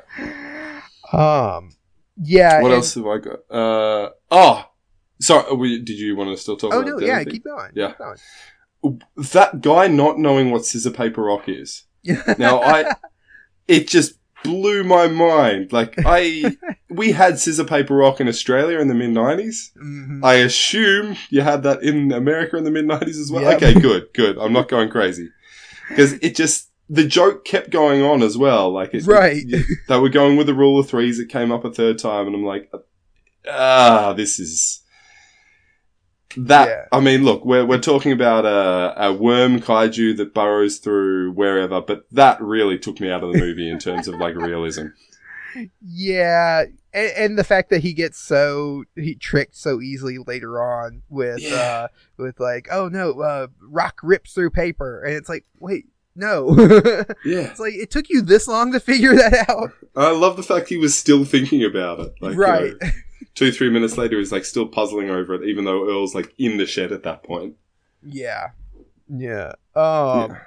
um, yeah. What and- else have I got? Uh, oh, sorry. We, did you want to still talk Oh about no, yeah, thing? keep going. Yeah. keep going. That guy not knowing what scissor paper rock is. Yeah. *laughs* Now I, it just blew my mind. Like *laughs* I, we had scissor paper rock in Australia in the mid '90s. Mhm. I assume you had that in America in the mid '90s as well. Yep. Okay, good, good. I'm not going crazy because it just the joke kept going on as well. Like it, Right. it- they were going with the rule of threes. It came up a third time, and I'm like, ah, this is that. Yeah. I mean, look, we're we're talking about a, a worm kaiju that burrows through wherever, but that really took me out of the movie in terms of like realism. Yeah, and, and the fact that he gets so he tricked so easily later on with Yeah. uh with like, oh no, uh rock rips through paper, and it's like, wait, no. *laughs* Yeah, it's like it took you this long to figure that out, I love the fact he was still thinking about it. Like, you right? know, two three minutes later, he's like still puzzling over it, even though Earl's like in the shed at that point. yeah, yeah. Um,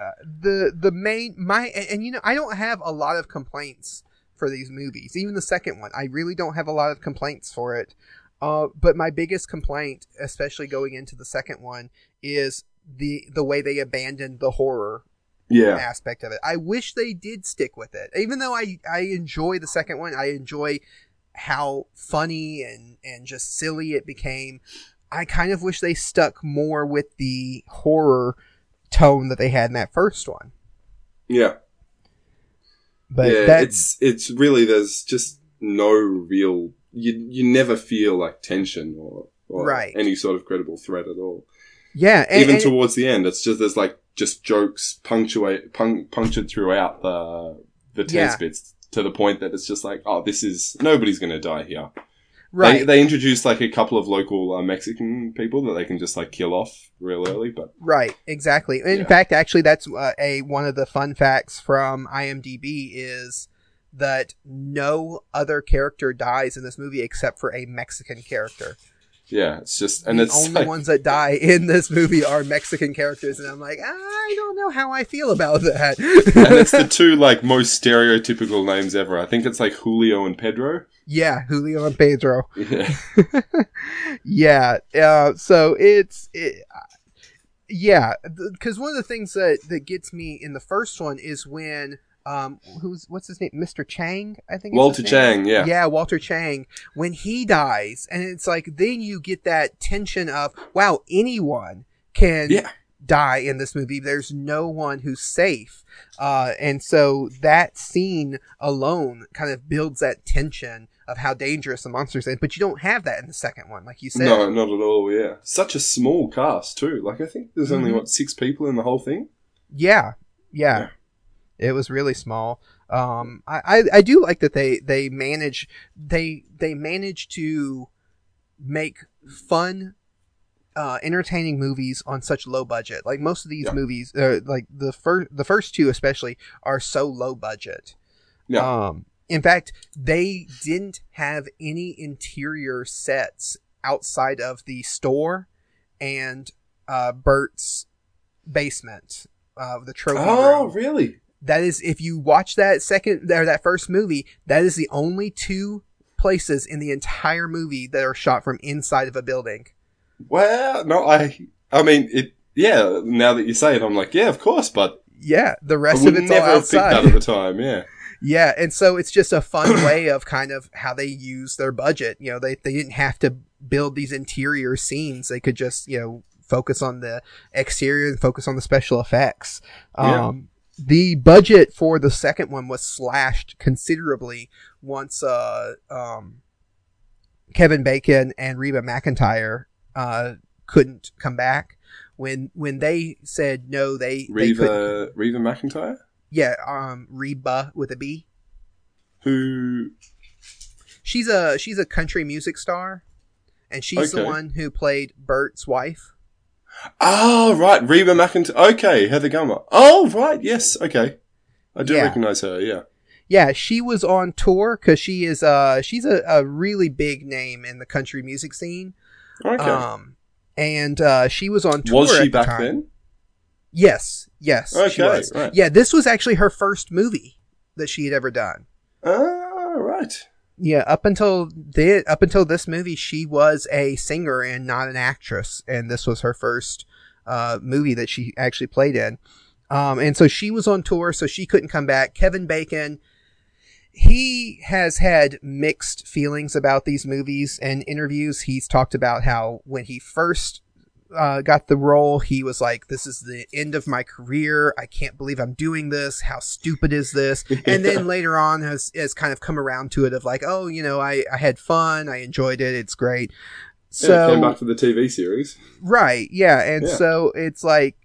Uh, the the main my and, and you know I don't have a lot of complaints for these movies. Even the second one, I really don't have a lot of complaints for it. Uh, but my biggest complaint, especially going into the second one, is the the way they abandoned the horror Yeah, aspect of it. I wish they did stick with it. Even though I I enjoy the second one, I enjoy how funny and and just silly it became. I kind of wish they stuck more with the horror tone that they had in that first one. yeah. But yeah, it's it's really there's just no real you you never feel like tension or, or Right. any sort of credible threat at all. yeah, and, Even and- towards the end, it's just there's like just jokes punctuate pun- punctured throughout the the tense Yeah. bits to the point that it's just like oh this is nobody's gonna die here. right. They they introduced like a couple of local uh, Mexican people that they can just like kill off real early, but Right, exactly. In Yeah. fact, actually, that's uh, a one of the fun facts from IMDb is that no other character dies in this movie except for a Mexican character. Yeah, it's just and the it's only like, ones that die in this movie are Mexican characters, and I'm like, I don't know how I feel about that. and it's the *laughs* two like most stereotypical names ever. I think it's like Julio and Pedro. yeah, Julio and Pedro. Yeah. *laughs* yeah. Uh, so it's it, yeah, because one of the things that that gets me in the first one is when um who's what's his name, Mr. Chang, I think. Walter? Chang, yeah. Yeah, Walter Chang. When he dies, and it's like then you get that tension of wow, anyone can Yeah. die in this movie. There's no one who's safe, uh, and so that scene alone kind of builds that tension of how dangerous the monsters is. But you don't have that in the second one, like you said. No, not at all, yeah. Such a small cast, too. Like, I think there's only, Mhm. what, six people in the whole thing? Yeah, yeah, it was really small. Um, I, I, I do like that they they manage they they manage to make fun, uh, entertaining movies on such low budget. Like most of these Yeah. movies, uh, like the first the first two especially, are so low budget. Yeah. Um, in fact, they didn't have any interior sets outside of the store and uh, Burt's basement, uh, the trophy Oh, room. really? That is, if you watch that second or that first movie, that is the only two places in the entire movie that are shot from inside of a building. Well, no, I, I mean, it, yeah, now that you say it, I'm like, yeah, of course, but Yeah, the rest of it's all never have picked outside. that at the time, yeah. *laughs* Yeah, and so it's just a fun *coughs* way of kind of how they use their budget. You know, they they didn't have to build these interior scenes. They could just, you know, focus on the exterior and focus on the special effects. Yeah. Um the budget for the second one was slashed considerably once uh um Kevin Bacon and Reba McEntire uh couldn't come back. When when they said no, they they couldn't- Reva, Reva McEntire? yeah, um Reba with a B. Who, She's a she's a country music star, and she's the one who played Burt's wife. Oh, right, Reba McEntire. Okay, Heather Gummer. Oh, right, yes, okay. I do Yeah. recognize her, yeah. Yeah, she was on tour because she is uh she's a, a really big name in the country music scene. Okay. Um, and uh, she was on tour. was at she the back time. then? Yes, yes, she Okay, was. right. Yeah, this was actually her first movie that she had ever done. Ah, right. Yeah, up until the up until this movie, she was a singer and not an actress, and this was her first uh, movie that she actually played in. Um, and so she was on tour, so she couldn't come back. Kevin Bacon, he has had mixed feelings about these movies and interviews. He's talked about how when he first uh, got the role, he was like, "This is the end of my career. I can't believe I'm doing this. How stupid is this?" *laughs* And then later on, has has kind of come around to it of like, "Oh, you know, I I had fun. I enjoyed it. It's great." So yeah, came back for the TV series. right, yeah, and Yeah. so it's like.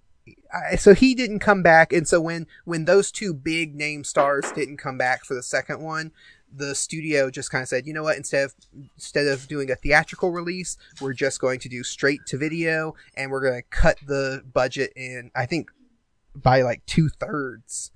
I, so he didn't come back, and so when when those two big name stars didn't come back for the second one, the studio just kind of said, you know what, instead of instead of doing a theatrical release, we're just going to do straight to video, and we're going to cut the budget in. I think by like two thirds.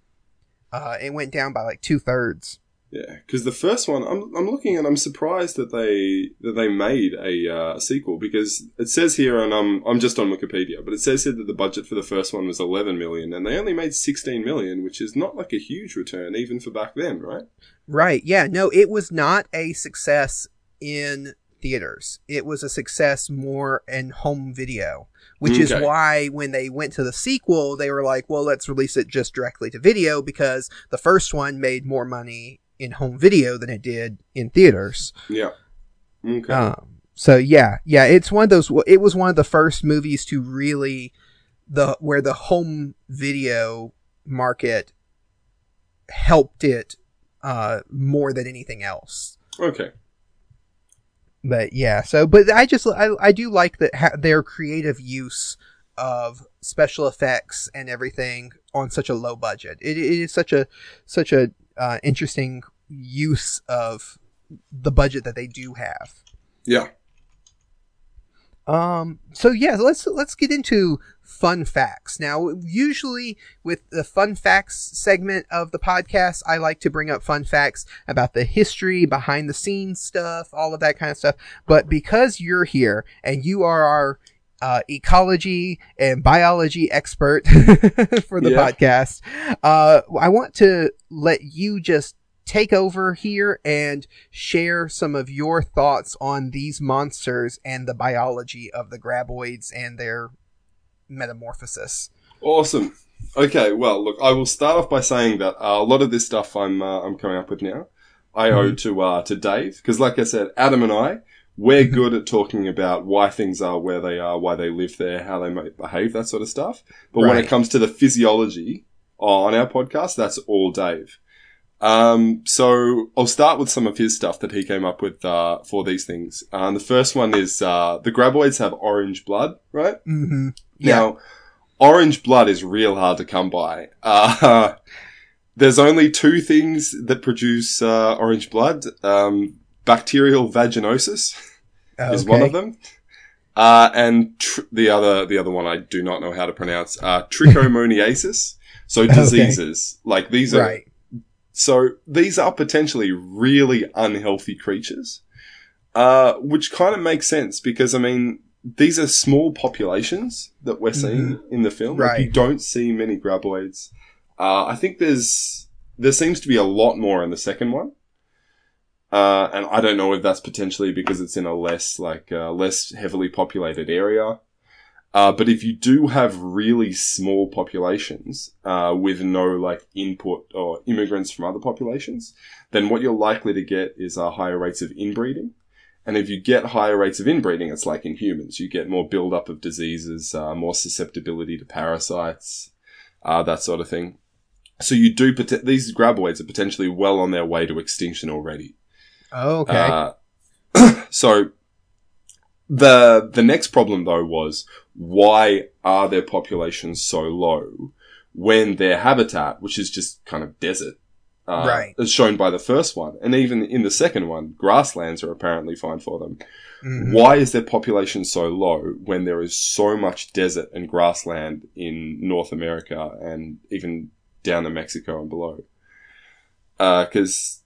Uh, it went down by like two thirds. Yeah, because the first one, I'm, I'm looking and I'm surprised that they that they made a uh, sequel because it says here, and I'm I'm just on Wikipedia, but it says here that the budget for the first one was 11 million, and they only made 16 million, which is not like a huge return even for back then, right? Right? Yeah. No, it was not a success in theaters. It was a success more in home video, which is why when they went to the sequel, they were like, well, let's release it just directly to video because the first one made more money in home video than it did in theaters. Yeah. Okay. Um, so yeah, yeah, it's one of those. It was one of the first movies to really the where the home video market helped it uh, more than anything else. okay. But yeah, so but I just I, I do like that ha- their creative use of special effects and everything on such a low budget. It, it is such a such a uh, interesting use of the budget that they do have. Yeah. Um. So yeah, let's let's get into fun facts. Now, usually with the fun facts segment of the podcast, I like to bring up fun facts about the history, behind the scenes stuff, all of that kind of stuff. But because you're here and you are our uh, ecology and biology expert *laughs* for the Yeah. podcast, uh, I want to let you just take over here and share some of your thoughts on these monsters and the biology of the graboids and their metamorphosis. Awesome. Okay, well, look, I will start off by saying that uh, a lot of this stuff I'm uh, I'm coming up with now, I owe to uh, to Dave because, like I said, Adam and I we're Mhm. good at talking about why things are where they are, why they live there, how they might behave, that sort of stuff. But when it comes to the physiology on our podcast, that's all Dave. Um, so I'll start with some of his stuff that he came up with uh, for these things. Um, the first one is uh, the graboids have orange blood, right? Mm-hmm. Now, orange blood is real hard to come by. Uh, *laughs* there's only two things that produce uh, orange blood. Um, bacterial vaginosis is one of them, uh, and tr- the other the other one I do not know how to pronounce. Uh, trichomoniasis. So *laughs* diseases like these are Right. so these are potentially really unhealthy creatures, uh, which kind of makes sense because I mean these are small populations that we're seeing in the film. Like, you don't see many graboids. Uh, I think there's there seems to be a lot more in the second one. Uh, and I don't know if that's potentially because it's in a less like uh, less heavily populated area. Uh, but if you do have really small populations uh, with no like input or immigrants from other populations, then what you're likely to get is uh, higher rates of inbreeding. And if you get higher rates of inbreeding, it's like in humans, you get more buildup of diseases, uh, more susceptibility to parasites, uh, that sort of thing. So you do pot- these graboids are potentially well on their way to extinction already. Oh, okay. Uh, *clears throat* so the the next problem though was why are their populations so low when their habitat, which is just kind of desert, uh, Right. is shown by the first one, and even in the second one, grasslands are apparently fine for them. Mhm. Why is their population so low when there is so much desert and grassland in North America and even down to Mexico and below? Because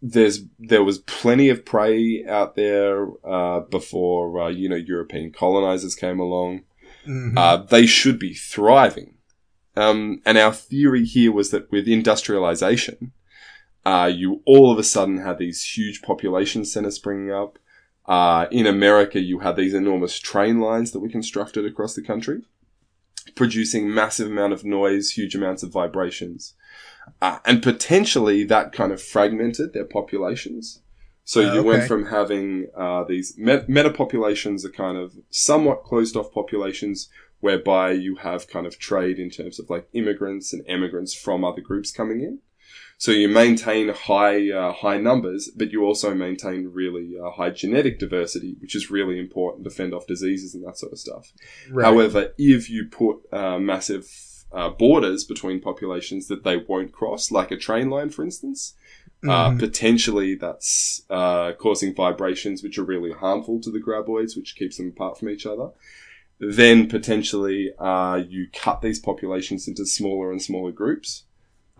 there's there was plenty of prey out there uh, before uh, you know European colonizers came along. Mhm. Uh, they should be thriving. Um, and our theory here was that with industrialization, uh, you all of a sudden had these huge population centers springing up. Uh, in America, you had these enormous train lines that were constructed across the country producing massive amount of noise, huge amounts of vibrations. Uh, and potentially that kind of fragmented their populations. So Oh, you went from having uh, these met- meta populations are kind of somewhat closed off populations whereby you have kind of trade in terms of like immigrants and emigrants from other groups coming in. So you maintain high uh, high numbers, but you also maintain really uh, high genetic diversity, which is really important to fend off diseases and that sort of stuff. Right. However, if you put uh, massive uh, borders between populations that they won't cross, like a train line, for instance, uh, Mhm. potentially that's uh, causing vibrations which are really harmful to the graboids, which keeps them apart from each other. Then potentially uh, you cut these populations into smaller and smaller groups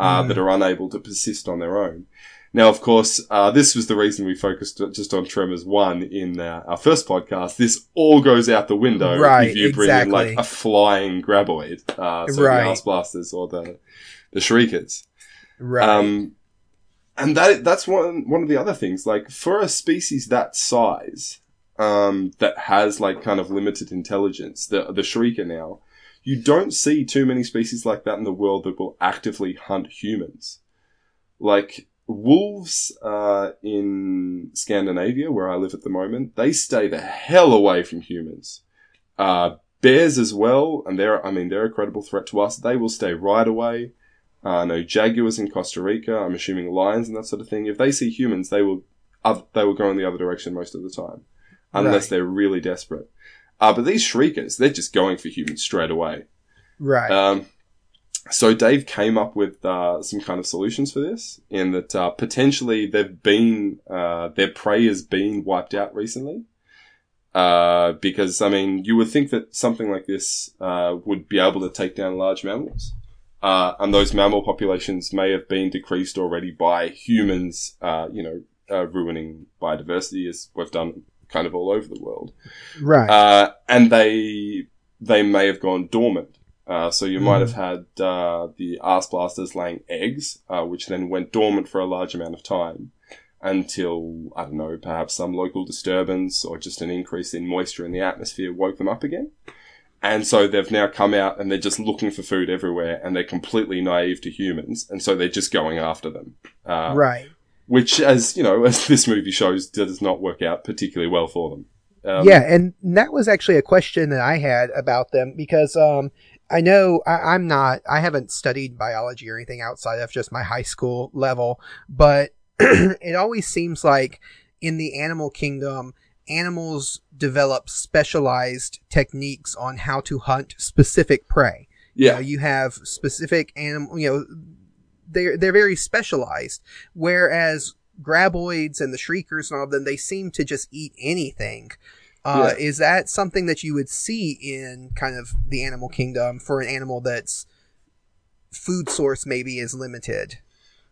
uh, Mhm. that are unable to persist on their own. Now, of course, uh, this was the reason we focused just on Tremors 1 in uh, our first podcast. This all goes out the window Right, if you bring in like a flying graboid, uh, so Right. the Arse Blasters or the, the Shriekers. right. Um, and that that's one one of the other things. Like for a species that size, um, that has like kind of limited intelligence, the the Shrieker now, you don't see too many species like that in the world that will actively hunt humans. Like wolves uh, in Scandinavia, where I live at the moment, they stay the hell away from humans. Uh, bears as well, and they're I mean they're a credible threat to us. They will stay right away. Uh, no jaguars in Costa Rica. I'm assuming lions and that sort of thing. If they see humans, they will oth- they will go in the other direction most of the time, unless Right. they're really desperate. Uh, but these shriekers, they're just going for humans straight away. right. Um, so Dave came up with uh, some kind of solutions for this, in that uh, potentially they've been uh, their prey has been wiped out recently. Uh, because I mean, you would think that something like this uh, would be able to take down large mammals, uh, and those mammal populations may have been decreased already by humans. Uh, you know, uh, ruining biodiversity as we've done kind of all over the world right. uh, and they they may have gone dormant. Uh, so you might have had uh, the arse blasters laying eggs, uh, which then went dormant for a large amount of time until I don't know, perhaps some local disturbance or just an increase in moisture in the atmosphere woke them up again. And so they've now come out and they're just looking for food everywhere, and they're completely naive to humans, and so they're just going after them. Uh, right. Which, as you know, *laughs* as this movie shows, does not work out particularly well for them. Um, yeah, and that was actually a question that I had about them because um, I know I, I'm not, I haven't studied biology or anything outside of just my high school level, but *clears throat* it always seems like in the animal kingdom, animals develop specialized techniques on how to hunt specific prey. You, know, yeah, you have specific animal, you know, they're they're very specialized. Whereas graboids and the shriekers and all of them, they seem to just eat anything. Uh, Is that something that you would see in kind of the animal kingdom for an animal that's food source maybe is limited?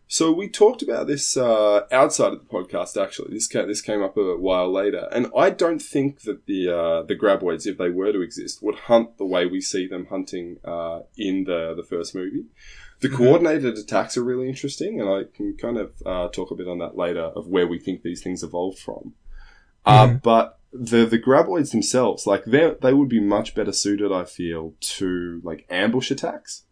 So we talked about this uh, outside of the podcast. Actually, this came, this came up a while later, and I don't think that the uh, the graboids, if they were to exist, would hunt the way we see them hunting uh, in the the first movie. The Mhm. coordinated attacks are really interesting, and I can kind of uh, talk a bit on that later of where we think these things evolved from. Uh, Mhm. but the the graboids themselves, like they they would be much better suited, I feel, to like ambush attacks.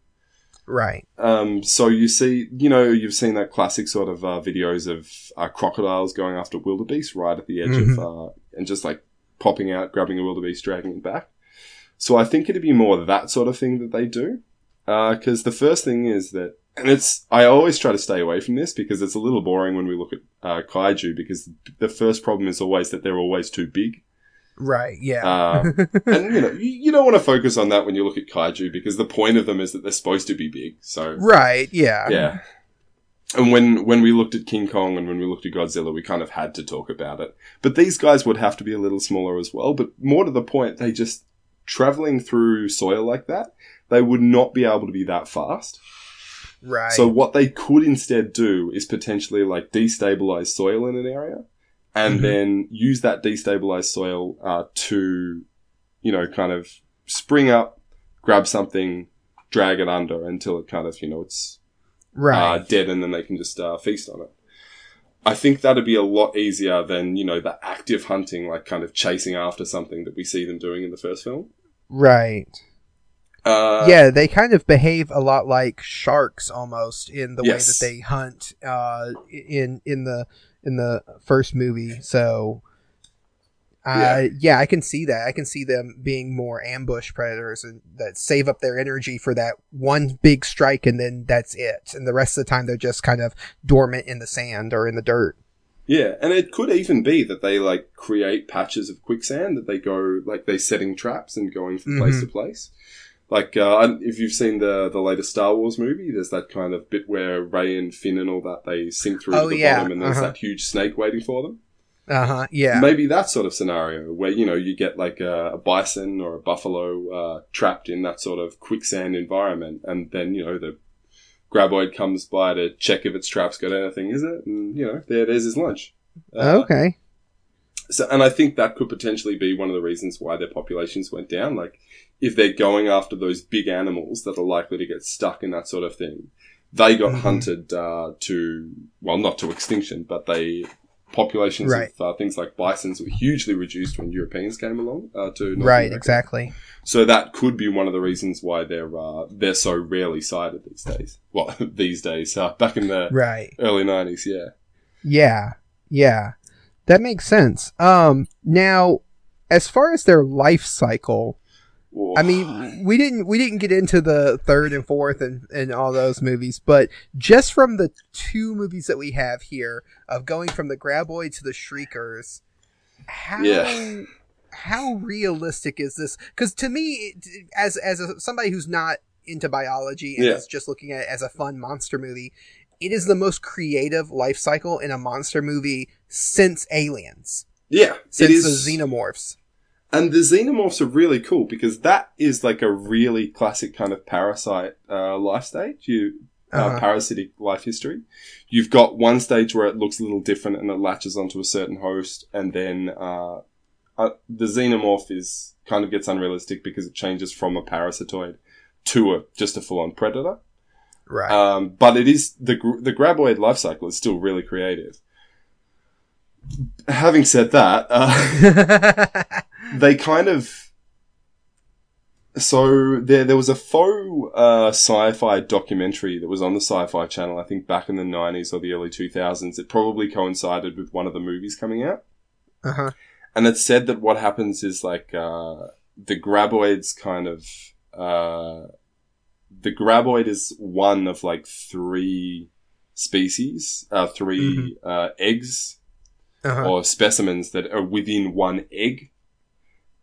Right. Um, so you see, you know, you've seen that classic sort of uh, videos of uh, crocodiles going after wildebeest right at the edge of, uh, and just like popping out, grabbing a wildebeest, dragging it back. So I think it'd be more that sort of thing that they do. Because the first thing is that, and it's, I always try to stay away from this because it's a little boring when we look at uh, kaiju because the first problem is always that they're always too big. Right. Yeah. Uh, *laughs* and you know, you, you don't want to focus on that when you look at kaiju because the point of them is that they're supposed to be big. So right. Yeah. yeah. And when when we looked at King Kong and when we looked at Godzilla, we kind of had to talk about it. But these guys would have to be a little smaller as well. But more to the point, they just traveling through soil like that, they would not be able to be that fast. Right. So what they could instead do is potentially like destabilize soil in an area, and Mhm. then use that destabilized soil uh, to, you know, kind of spring up, grab something, drag it under until it kind of, you know, it's right. uh, dead, and then they can just uh, feast on it. I think that'd be a lot easier than you know the active hunting, like kind of chasing after something that we see them doing in the first film. right. Uh, yeah, they kind of behave a lot like sharks almost in the way that they hunt uh, in in the in the first movie. So, uh, yeah. I can see that. I can see them being more ambush predators and that save up their energy for that one big strike, and then that's it. And the rest of the time, they're just kind of dormant in the sand or in the dirt. Yeah, and it could even be that they like create patches of quicksand that they go like they setting traps and going from place Mhm. to place. Like uh, if you've seen the the latest Star Wars movie, there's that kind of bit where Rey and Finn and all that they sink through Oh, to the yeah, bottom, and there's uh-huh. that huge snake waiting for them. Uh huh. Yeah. Maybe that sort of scenario where you know you get like a, a bison or a buffalo uh, trapped in that sort of quicksand environment, and then you know the graboid comes by to check if its traps got anything, is it? And you know there, there's his lunch. Uh, okay. So, and I think that could potentially be one of the reasons why their populations went down. Like, if they're going after those big animals that are likely to get stuck in that sort of thing, they got Mhm. hunted uh, to well, not to extinction, but they populations Right. of uh, things like bisons were hugely reduced when Europeans came along uh, to North Right. America. Exactly. So that could be one of the reasons why they're uh, they're so rarely sighted these days. Well, *laughs* these days, uh, back in the Right. early nineties, yeah. Yeah, yeah, that makes sense. Um, now, as far as their life cycle, I mean, we didn't we didn't get into the third and fourth and and all those movies, but just from the two movies that we have here of going from the Graboid to the Shriekers, how Yeah. how realistic is this? Because to me, as as a, somebody who's not into biology and Yeah. is just looking at it as a fun monster movie, it is the most creative life cycle in a monster movie since Aliens, yeah, since is the Xenomorphs. And the xenomorphs are really cool because that is like a really classic kind of parasite uh, life stage. You uh, Uh-huh. parasitic life history. You've got one stage where it looks a little different and it latches onto a certain host, and then uh, uh, the xenomorph is kind of gets unrealistic because it changes from a parasitoid to a just a full on predator. Right. Um, but it is the the graboid life cycle is still really creative. Having said that, uh, *laughs* they kind of so there there was a faux uh, sci-fi documentary that was on the sci-fi channel I think back in the 90s or the early 2000s it probably coincided with one of the movies coming out uh-huh. and it said that what happens is like uh, the graboids kind of uh, the graboid is one of like three species uh, 3 uh, eggs Uh-huh. or specimens that are within one egg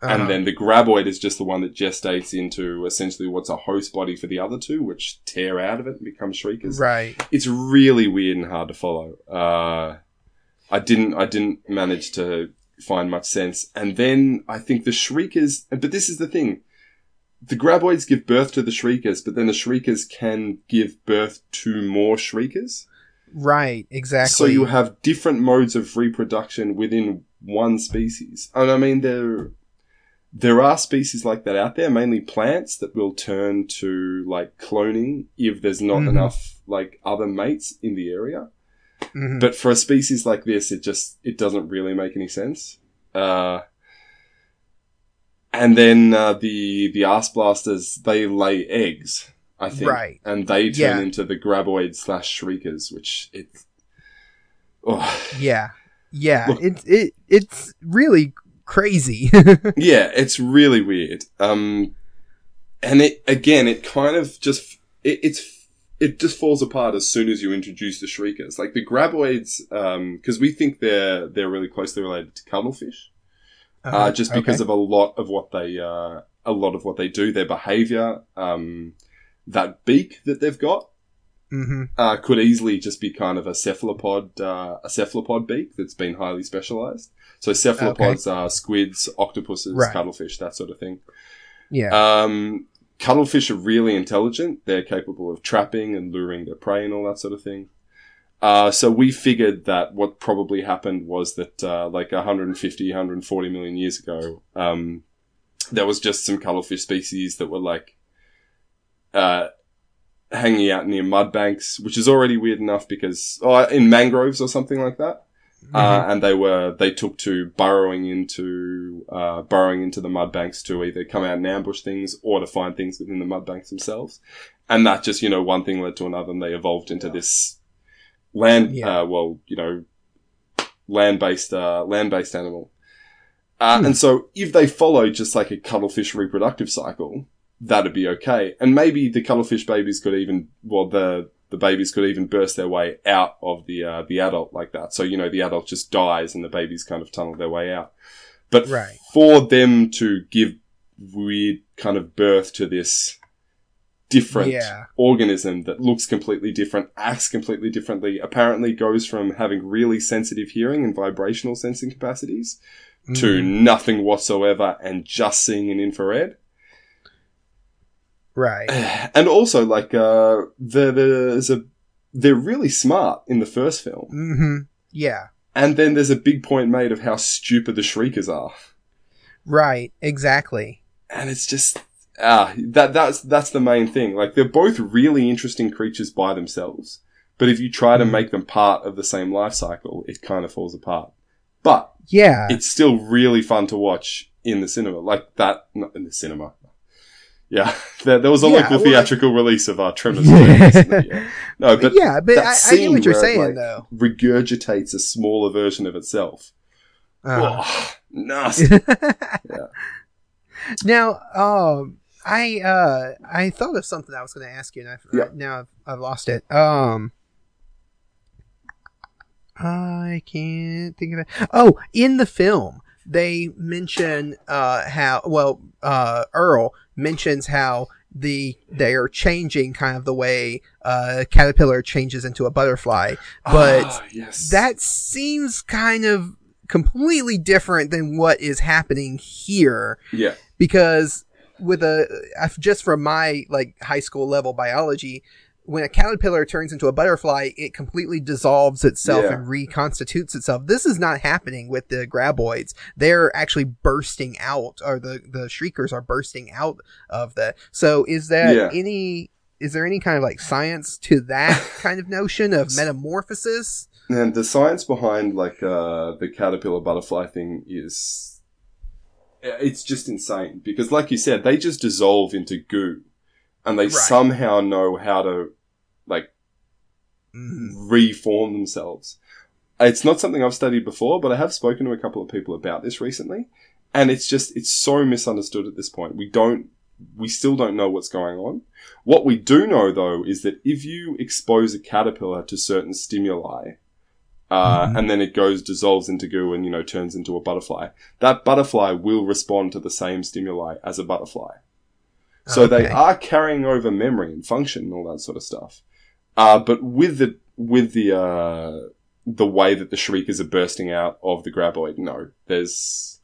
Uh-huh. and then the graboid is just the one that gestates into essentially what's a host body for the other two, which tear out of it and become shriekers. right. It's really weird and hard to follow. Uh, I didn't, I didn't manage to find much sense. And then I think the shriekers, but this is the thing. The graboids give birth to the shriekers, but then the shriekers can give birth to more shriekers. Right. Exactly. So you have different modes of reproduction within one species. And I mean, there, there are species like that out there, mainly plants that will turn to like cloning if there's not Mhm. enough like other mates in the area. Mhm. But for a species like this, it just, it doesn't really make any sense. Uh, and then, uh, the, the arse blasters, they lay eggs, I think. Right. And they turn Yeah. into the graboid slash shriekers, which it, oh, Yeah. Yeah. Look- It's it it's really crazy. *laughs* yeah, it's really weird. Um, and it again, it kind of just it, it's it just falls apart as soon as you introduce the shriekers. Like the graboids, um, because we think they're they're really closely related to cuttlefish, uh, just because of a lot of what they uh, a lot of what they do, their behavior, um, that beak that they've got. hmm Uh, could easily just be kind of a cephalopod, uh, a cephalopod beak that's been highly specialized. So cephalopods are squids, octopuses, Right. cuttlefish, that sort of thing. Yeah. Um, cuttlefish are really intelligent. They're capable of trapping and luring their prey and all that sort of thing. Uh, so we figured that what probably happened was that, uh, like 150, 140 million years ago, um, there was just some cuttlefish species that were like, uh, hanging out near mud banks, which is already weird enough because, oh, in mangroves or something like that. Uh, and they were they took to burrowing into uh, burrowing into the mud banks to either come out and ambush things or to find things within the mud banks themselves, and that just you know one thing led to another, and they evolved into this land Yeah. uh, well you know land based uh, land based animal, uh, and so if they followed just like a cuttlefish reproductive cycle, that'd be okay, and maybe the cuttlefish babies could even well the the babies could even burst their way out of the uh, the adult like that. So you know the adult just dies and the babies kind of tunnel their way out. But Right. for them to give weird kind of birth to this different Yeah. organism that looks completely different, acts completely differently, apparently goes from having really sensitive hearing and vibrational sensing capacities to Mhm. nothing whatsoever and just seeing in infrared Right. *sighs* and also like uh there there's a they're really smart in the first film hmm Yeah. and then there's a big point made of how stupid the shriekers are Right. Exactly. and it's just ah that that's that's the main thing like they're both really interesting creatures by themselves but if you try to Mhm. make them part of the same life cycle it kind of falls apart but Yeah. it's still really fun to watch in the cinema like that not in the cinema yeah *laughs* there, there was a Yeah, local well, theatrical release of our Tremors *laughs* Yeah. recently, *laughs* yeah. no but yeah, but that I, I get what you're where it, saying like, though. regurgitates a smaller version of itself. Uh, Oh, nasty. Now, um, I uh, I thought of something I was going to ask you, and I've, Yeah. now I've, I've lost it. Um, I can't think of it. Oh, in the film, they mention uh, how well uh, Earl mentions how the they are changing kind of the way uh, caterpillar changes into a butterfly, but Ah, yes. that seems kind of completely different than what is happening here. Yeah, because with a I've- just from my like high school level biology when a caterpillar turns into a butterfly it completely dissolves itself Yeah. and reconstitutes itself this is not happening with the graboids they're actually bursting out or the the shriekers are bursting out of the so is that Yeah. any is there any kind of like science to that *laughs* kind of notion of metamorphosis and the science behind like uh, the caterpillar butterfly thing is it's just insane because, like you said, they just dissolve into goo, and they Right. somehow know how to like Mhm. reform themselves. It's not something I've studied before, but I have spoken to a couple of people about this recently, and it's just it's so misunderstood at this point. We don't we still don't know what's going on. What we do know though is that if you expose a caterpillar to certain stimuli, uh, Mhm. and then it goes dissolves into goo and you know turns into a butterfly, that butterfly will respond to the same stimuli as a butterfly. So they are carrying over memory and function and all that sort of stuff. Uh, but with the with the uh, the way that the shriekers are bursting out of the graboid, no, there's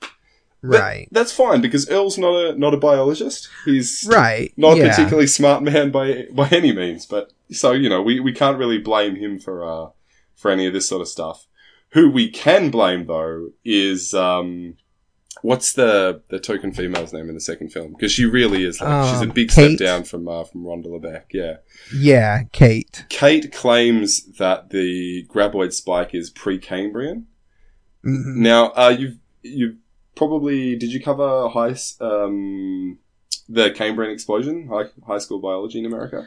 right that's fine because Earl's not a not a biologist. He's right not a particularly smart man by by any means. But so you know, we, we can't really blame him for uh for any of this sort of stuff. Who we can blame though is um what's the the token female's name in the second film because she really is like she's a Um, big Kate? step down from uh, from Rhonda LeBeck. Yeah, yeah kate Kate claims that the graboid spike is pre-Cambrian. Mhm. Now, uh, you've you probably did you cover high um the Cambrian explosion, high high school biology in America?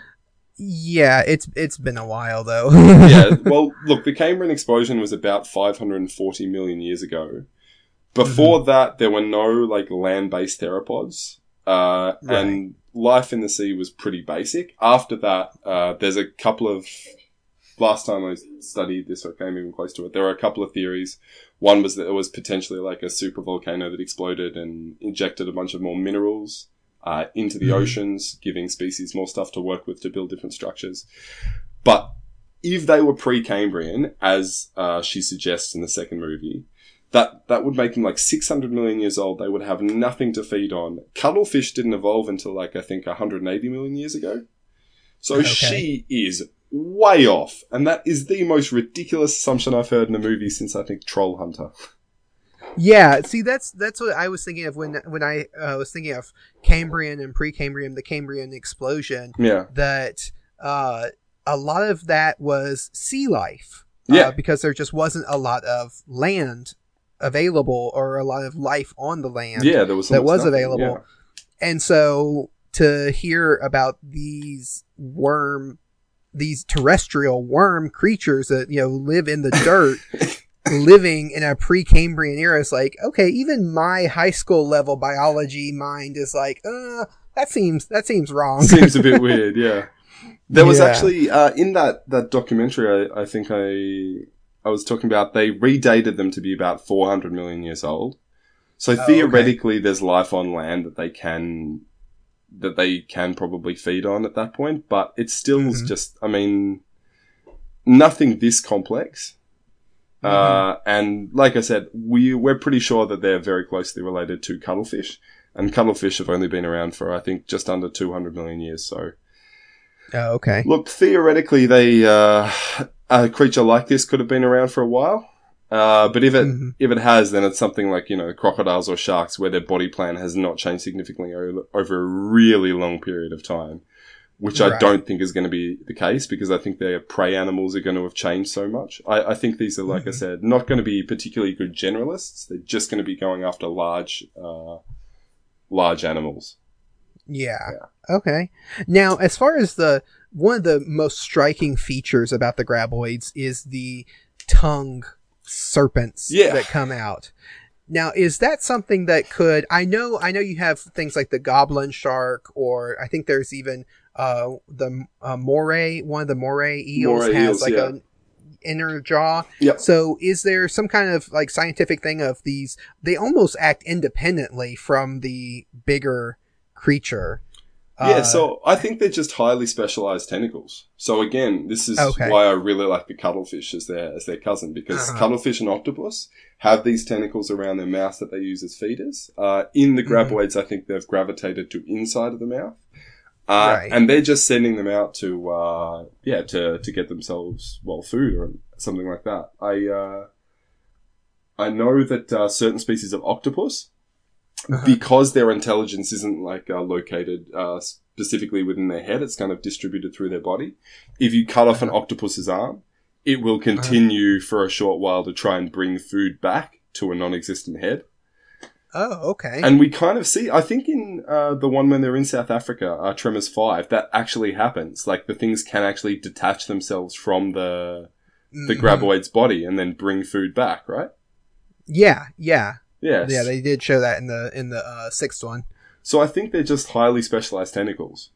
Yeah, it's it's been a while though. yeah. *laughs* Well, look, the Cambrian explosion was about 540 million years ago. Before that, there were no like land-based theropods, uh, Right. and life in the sea was pretty basic. After that, uh, there's a couple of. Last time I studied this, or came even close to it, there were a couple of theories. One was that it was potentially like a super volcano that exploded and injected a bunch of more minerals uh, into the Mhm. oceans, giving species more stuff to work with to build different structures. But if they were pre-Cambrian, as uh, she suggests in the second movie, that that would make them like 600 million years old. They would have nothing to feed on. Cuttlefish didn't evolve until like I think 180 million years ago. So Okay. she is way off, and that is the most ridiculous assumption I've heard in a movie since I think Troll Hunter. yeah, see that's that's what I was thinking of when when I uh, was thinking of Cambrian and Precambrian, the Cambrian explosion. Yeah, That uh, a lot of that was sea life Yeah. because there just wasn't a lot of land available or a lot of life on the land. Yeah, there was that was nothing, available. yeah. And so to hear about these worm, these terrestrial worm creatures that, you know, live in the dirt, *laughs* living in a pre Cambrian era, is like, okay, even my high school level biology mind is like, uh, that seems, that seems wrong. Seems a bit *laughs* weird, yeah. There was Yeah. actually uh, in that that documentary. I, I think I I was talking about. They redated them to be about 400 million years old. So Oh, okay. theoretically, there's life on land that they can that they can probably feed on at that point. But it still is Mhm. just. I mean, nothing this complex. Mm-hmm. Uh, and like I said, we we're pretty sure that they're very closely related to cuttlefish, and cuttlefish have only been around for I think just under 200 million years. So, oh, okay. look, theoretically, they uh, a creature like this could have been around for a while. Uh, but if it Mhm. if it has, then it's something like you know crocodiles or sharks, where their body plan has not changed significantly over, over a really long period of time, which I don't think is going to be the case because I think their prey animals are going to have changed so much. I, I think these are, like I Mhm. said, not going to be particularly good generalists. They're just going to be going after large, uh, large animals. Yeah. Okay. Now, as far as the one of the most striking features about the graboids is the tongue serpents Yeah. that come out. Now, is that something that could? I know, I know you have things like the goblin shark, or I think there's even uh, the uh, moray. One of the moray eels Moray has eels, like yeah. an inner jaw. Yep. So, is there some kind of like scientific thing of these? They almost act independently from the bigger creature. Yeah, Uh, so I think they're just highly specialized tentacles. So again, this is Okay. why I really like the cuttlefish as their as their cousin because Uh-huh. cuttlefish and octopus have these tentacles around their mouth that they use as feeders. Uh, in the Mhm. graboids, I think they've gravitated to inside of the mouth, uh, Right. and they're just sending them out to uh, yeah to to get themselves well food or something like that. I uh, I know that uh, certain species of octopus Uh-huh. because their intelligence isn't like uh, located uh, specifically within their head; it's kind of distributed through their body. If you cut off an octopus's arm, it will continue for a short while to try and bring food back to a non-existent head. Oh, okay. And we kind of see, I think, in uh, the one when they're in South Africa, uh, Tremors Five, that actually happens. Like the things can actually detach themselves from the the Mhm. graboid's body and then bring food back, right? Yeah, yeah, Yes. yeah. They did show that in the in the uh, sixth one. So I think they're just highly specialized tentacles.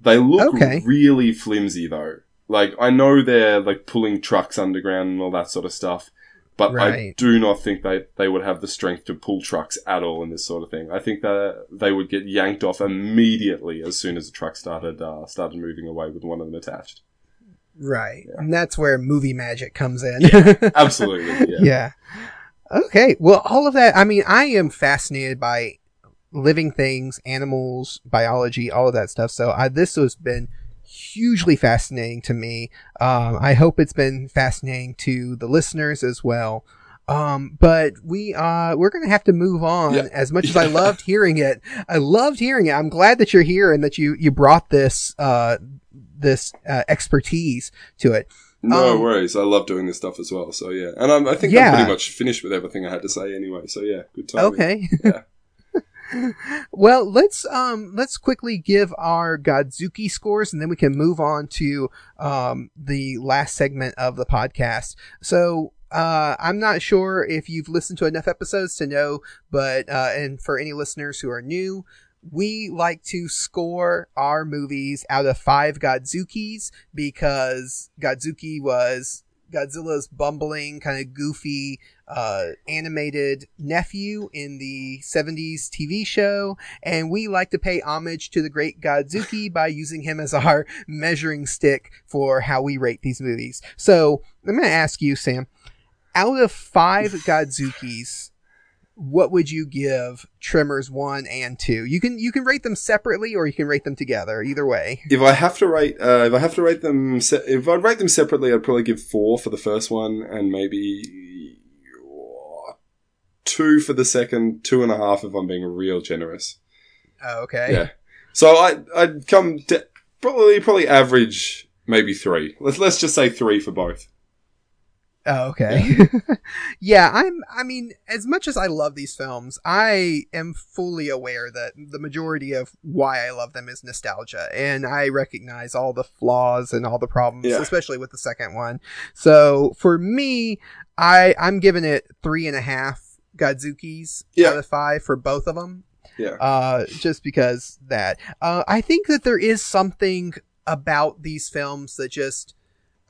They look Okay. really flimsy though. Like I know they're like pulling trucks underground and all that sort of stuff, but I do not think they they would have the strength to pull trucks at all in this sort of thing. I think that they would get yanked off immediately as soon as the truck started uh, started moving away with one of them attached. Right, and that's where movie magic comes in. Absolutely, *laughs* yeah. yeah. Okay. Well, all of that. I mean, I am fascinated by living things, animals, biology, all of that stuff. So I, this has been hugely fascinating to me. Um, I hope it's been fascinating to the listeners as well. Um, but we uh we're gonna have to move on. Yeah. As much as I loved hearing it, I loved hearing it. I'm glad that you're here and that you you brought this uh this uh, expertise to it. No Um, worries. I love doing this stuff as well. So yeah, and I'm, I think Yeah. I'm pretty much finished with everything I had to say anyway. So yeah, good time. Okay. Yeah. *laughs* well, let's um let's quickly give our Godzooky scores and then we can move on to um the last segment of the podcast. So uh, I'm not sure if you've listened to enough episodes to know, but uh, and for any listeners who are new, we like to score our movies out of five Godzookys because Godzooky was Godzilla's bumbling, kind of goofy, uh, animated nephew in the 70s TV show, and we like to pay homage to the great Godzooky by using him as our measuring stick for how we rate these movies. So I'm going to ask you, Sam, out of five *laughs* Godzookys, what would you give Tremors one and two? You can you can rate them separately or you can rate them together. Either way. If I have to rate, uh, if I have to rate them, se- if I'd rate them separately, I'd probably give four for the first one, and maybe two for the second, two and a half if I'm being real generous. Oh, okay. Yeah. So I, I'd come to probably probably average maybe three. Let's let's just say three for both. Oh, okay. *laughs* yeah, I'm I mean, as much as I love these films, I am fully aware that the majority of why I love them is nostalgia. And I recognize all the flaws and all the problems, Yeah. especially with the second one. So for me, I I'm giving it three and a half Godzookys Yeah. out of five for both of them. Yeah. Uh, just because that. Uh, I think that there is something about these films that just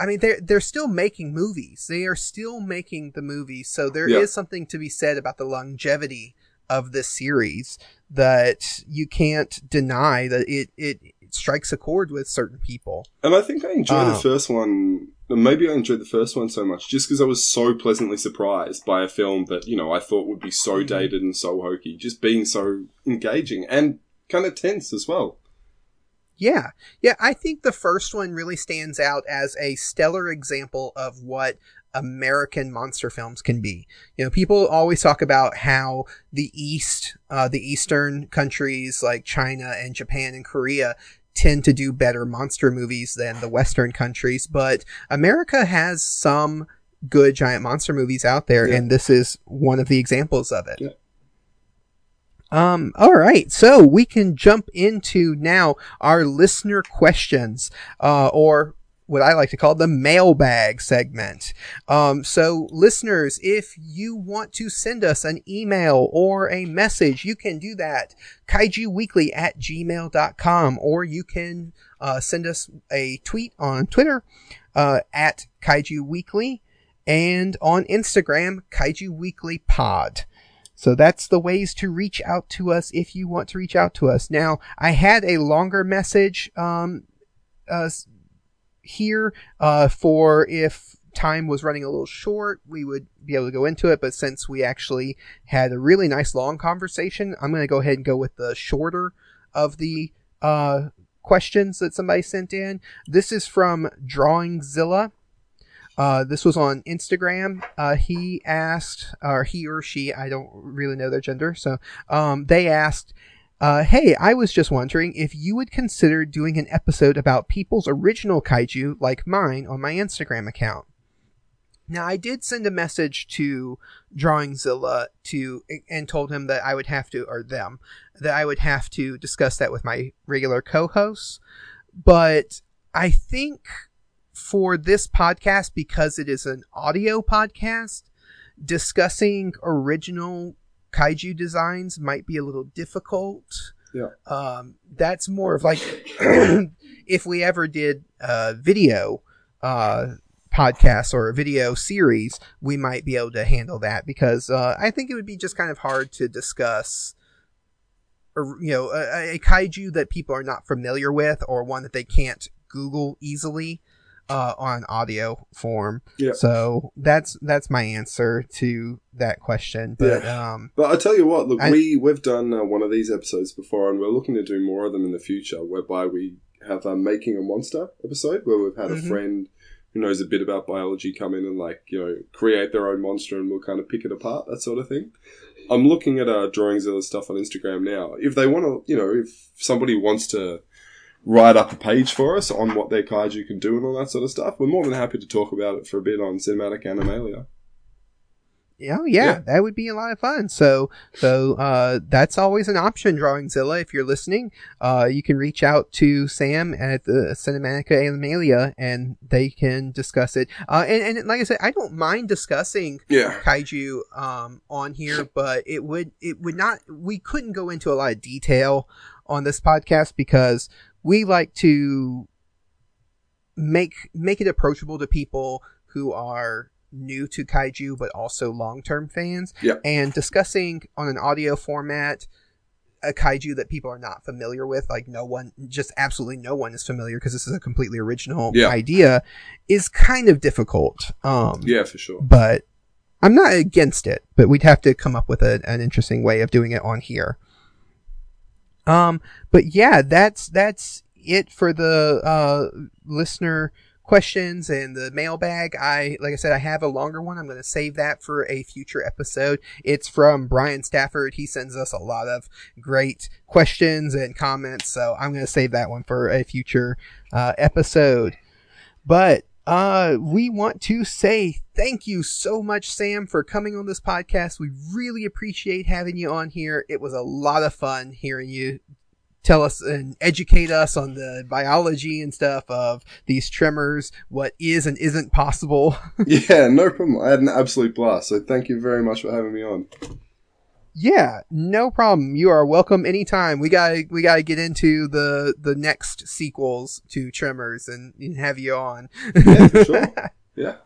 I mean, they're they're still making movies. They are still making the movies. So there is Yeah. something to be said about the longevity of this series that you can't deny that it it, it strikes a chord with certain people. And I think I enjoyed Oh. the first one. Maybe I enjoyed the first one so much just because I was so pleasantly surprised by a film that you know I thought would be so Mhm. dated and so hokey, just being so engaging and kind of tense as well. Yeah. Yeah, I think the first one really stands out as a stellar example of what American monster films can be. You know, people always talk about how the East, uh, the Eastern countries like China and Japan and Korea tend to do better monster movies than the Western countries, but America has some good giant monster movies out there, Yeah. and this is one of the examples of it. Yeah. Um, all right, so we can jump into now our listener questions, uh, or what I like to call the mailbag segment. Um, so listeners, if you want to send us an email or a message, you can do that kaijuweekly at gmail.com, or you can, uh, send us a tweet on Twitter, uh, at kaiju weekly and on Instagram, kaiju weekly pod. So that's the ways to reach out to us if you want to reach out to us. Now, I had a longer message um, uh, here uh, for if time was running a little short, we would be able to go into it. But since we actually had a really nice long conversation, I'm going to go ahead and go with the shorter of the uh, questions that somebody sent in. This is from Drawingzilla. Uh, this was on Instagram. Uh, he asked, or he or she, I don't really know their gender. So, um, they asked, uh, hey, I was just wondering if you would consider doing an episode about people's original kaiju like mine on my Instagram account. Now, I did send a message to Drawingzilla to, and told him that I would have to, or them, that I would have to discuss that with my regular co-hosts. But I think for this podcast, because it is an audio podcast, discussing original kaiju designs might be a little difficult. Yeah. Um, that's more of like *clears throat* if we ever did a video uh, podcast or a video series, we might be able to handle that because uh, I think it would be just kind of hard to discuss. Or, you know, a, a kaiju that people are not familiar with, or one that they can't Google easily uh, on audio form. Yeah. So that's that's my answer to that question. But um, But I tell you what, look, I- we we've done uh, one of these episodes before, and we're looking to do more of them in the future, whereby we have a making a monster episode where we've had Mhm. a friend who knows a bit about biology come in and like you know create their own monster, and we'll kind of pick it apart, that sort of thing. I'm looking at uh, drawings of stuff on Instagram now. If they want to, you know, if somebody wants to write up a page for us on what their kaiju can do and all that sort of stuff, we're more than happy to talk about it for a bit on Cinematic Animalia. Oh yeah, Yeah. that would be a lot of fun. So, so uh, that's always an option, Drawingzilla. If you're listening, uh, you can reach out to Sam at the Cinematica Animalia, and they can discuss it. Uh, and, and like I said, I don't mind discussing Yeah. kaiju um, on here, but it would it would not. We couldn't go into a lot of detail on this podcast because we like to make make it approachable to people who are new to kaiju but also long-term fans Yeah. and discussing on an audio format a kaiju that people are not familiar with like no one just absolutely no one is familiar because this is a completely original Yeah. idea is kind of difficult um Yeah, for sure. but I'm not against it, but we'd have to come up with a, an interesting way of doing it on here. Um, but yeah, that's that's it for the uh, listener questions and the mailbag. I like I said, I have a longer one. I'm going to save that for a future episode. It's from Brian Stafford. He sends us a lot of great questions and comments, so I'm going to save that one for a future uh, episode. But Uh, we want to say thank you so much, Sam, for coming on this podcast. We really appreciate having you on here. It was a lot of fun hearing you tell us and educate us on the biology and stuff of these tremors, what is and isn't possible. *laughs* yeah, no problem. I had an absolute blast. So thank you very much for having me on. Yeah, no problem. You are welcome anytime. We gotta we gotta get into the the next sequels to Tremors and, and have you on. Yeah, for sure. *laughs* Yeah.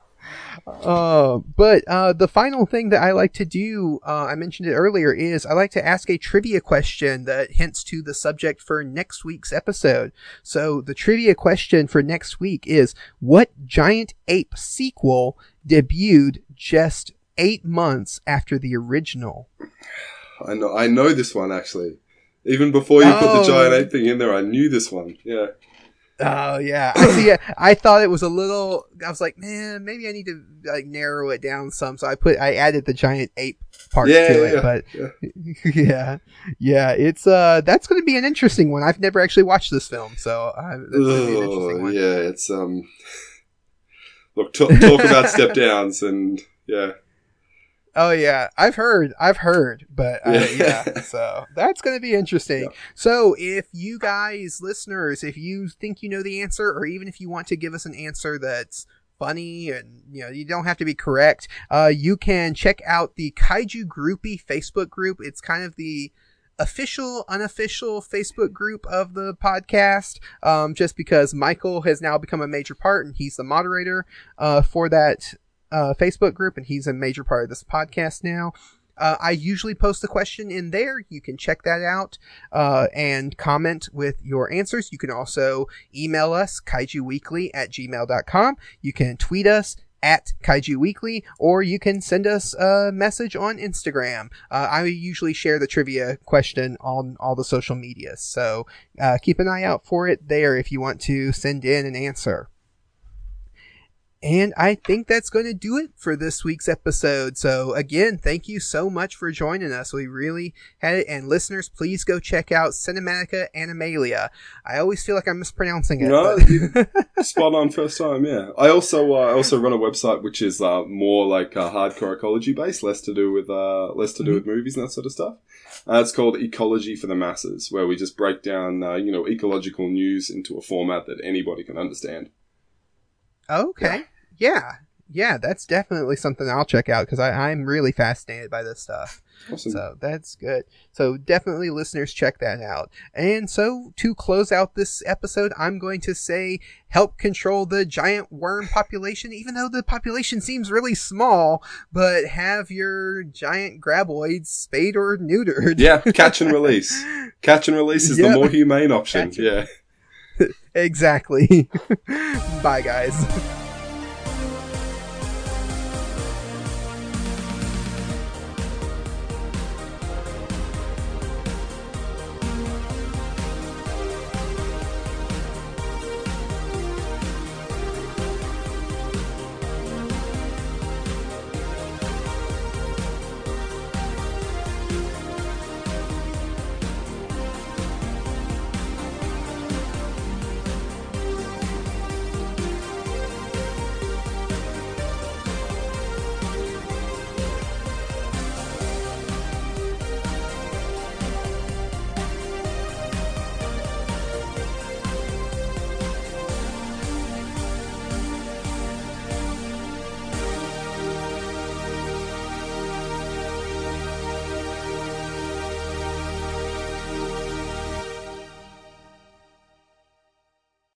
Uh, but uh, the final thing that I like to do, uh, I mentioned it earlier, is I like to ask a trivia question that hints to the subject for next week's episode. So the trivia question for next week is: What giant ape sequel debuted just eight months after the original? I know. I know this one actually. Even before you put the Oh. giant ape thing in there, I knew this one. Yeah. Oh yeah, I see. it. I thought it was a little. I was like, man, maybe I need to like narrow it down some. So I put, I added the giant ape part Yeah, to yeah, it. yeah, but yeah. *laughs* yeah, yeah, it's uh, that's going to be an interesting one. I've never actually watched this film, so uh, that's to be an interesting one. yeah, it's um. Look, talk, talk about *laughs* step downs and yeah, Oh yeah, I've heard, I've heard, but uh, Yeah. so that's going to be interesting. Yeah. So if you guys, listeners, if you think you know the answer, or even if you want to give us an answer that's funny and you know you don't have to be correct, uh, you can check out the Kaiju Groupie Facebook group. It's kind of the official unofficial facebook group of the podcast um, just because michael has now become a major part and he's the moderator uh, for that uh, Facebook group, and he's a major part of this podcast now. Uh, I usually post a question in there. You can check that out uh, and comment with your answers. You can also email us, kaijuweekly at gmail.com. You can tweet us at Kaiju Weekly, or you can send us a message on Instagram. Uh, I usually share the trivia question on all the social media, so uh, keep an eye out for it there if you want to send in an answer. And I think that's going to do it for this week's episode. So again, thank you so much for joining us. We really had it. And listeners, please go check out Cinematica Animalia. I always feel like I'm mispronouncing it. No, *laughs* spot on first time. Yeah, I also uh, I also run a website which is uh, more like uh, hardcore ecology based, less to do with uh, less to do with movies and that sort of stuff. Uh, it's called Ecology for the Masses, where we just break down uh, you know ecological news into a format that anybody can understand. okay. Yeah. Yeah, that's definitely something I'll check out because I'm really fascinated by this stuff. Awesome. So that's good. So definitely listeners check that out. And so to close out this episode, I'm going to say help control the giant worm population, even though the population seems really small, but have your giant graboids spayed or neutered. yeah, catch and release. *laughs* Catch and release is Yep. the more humane option. Catch- Yeah. *laughs* exactly. *laughs* Bye guys.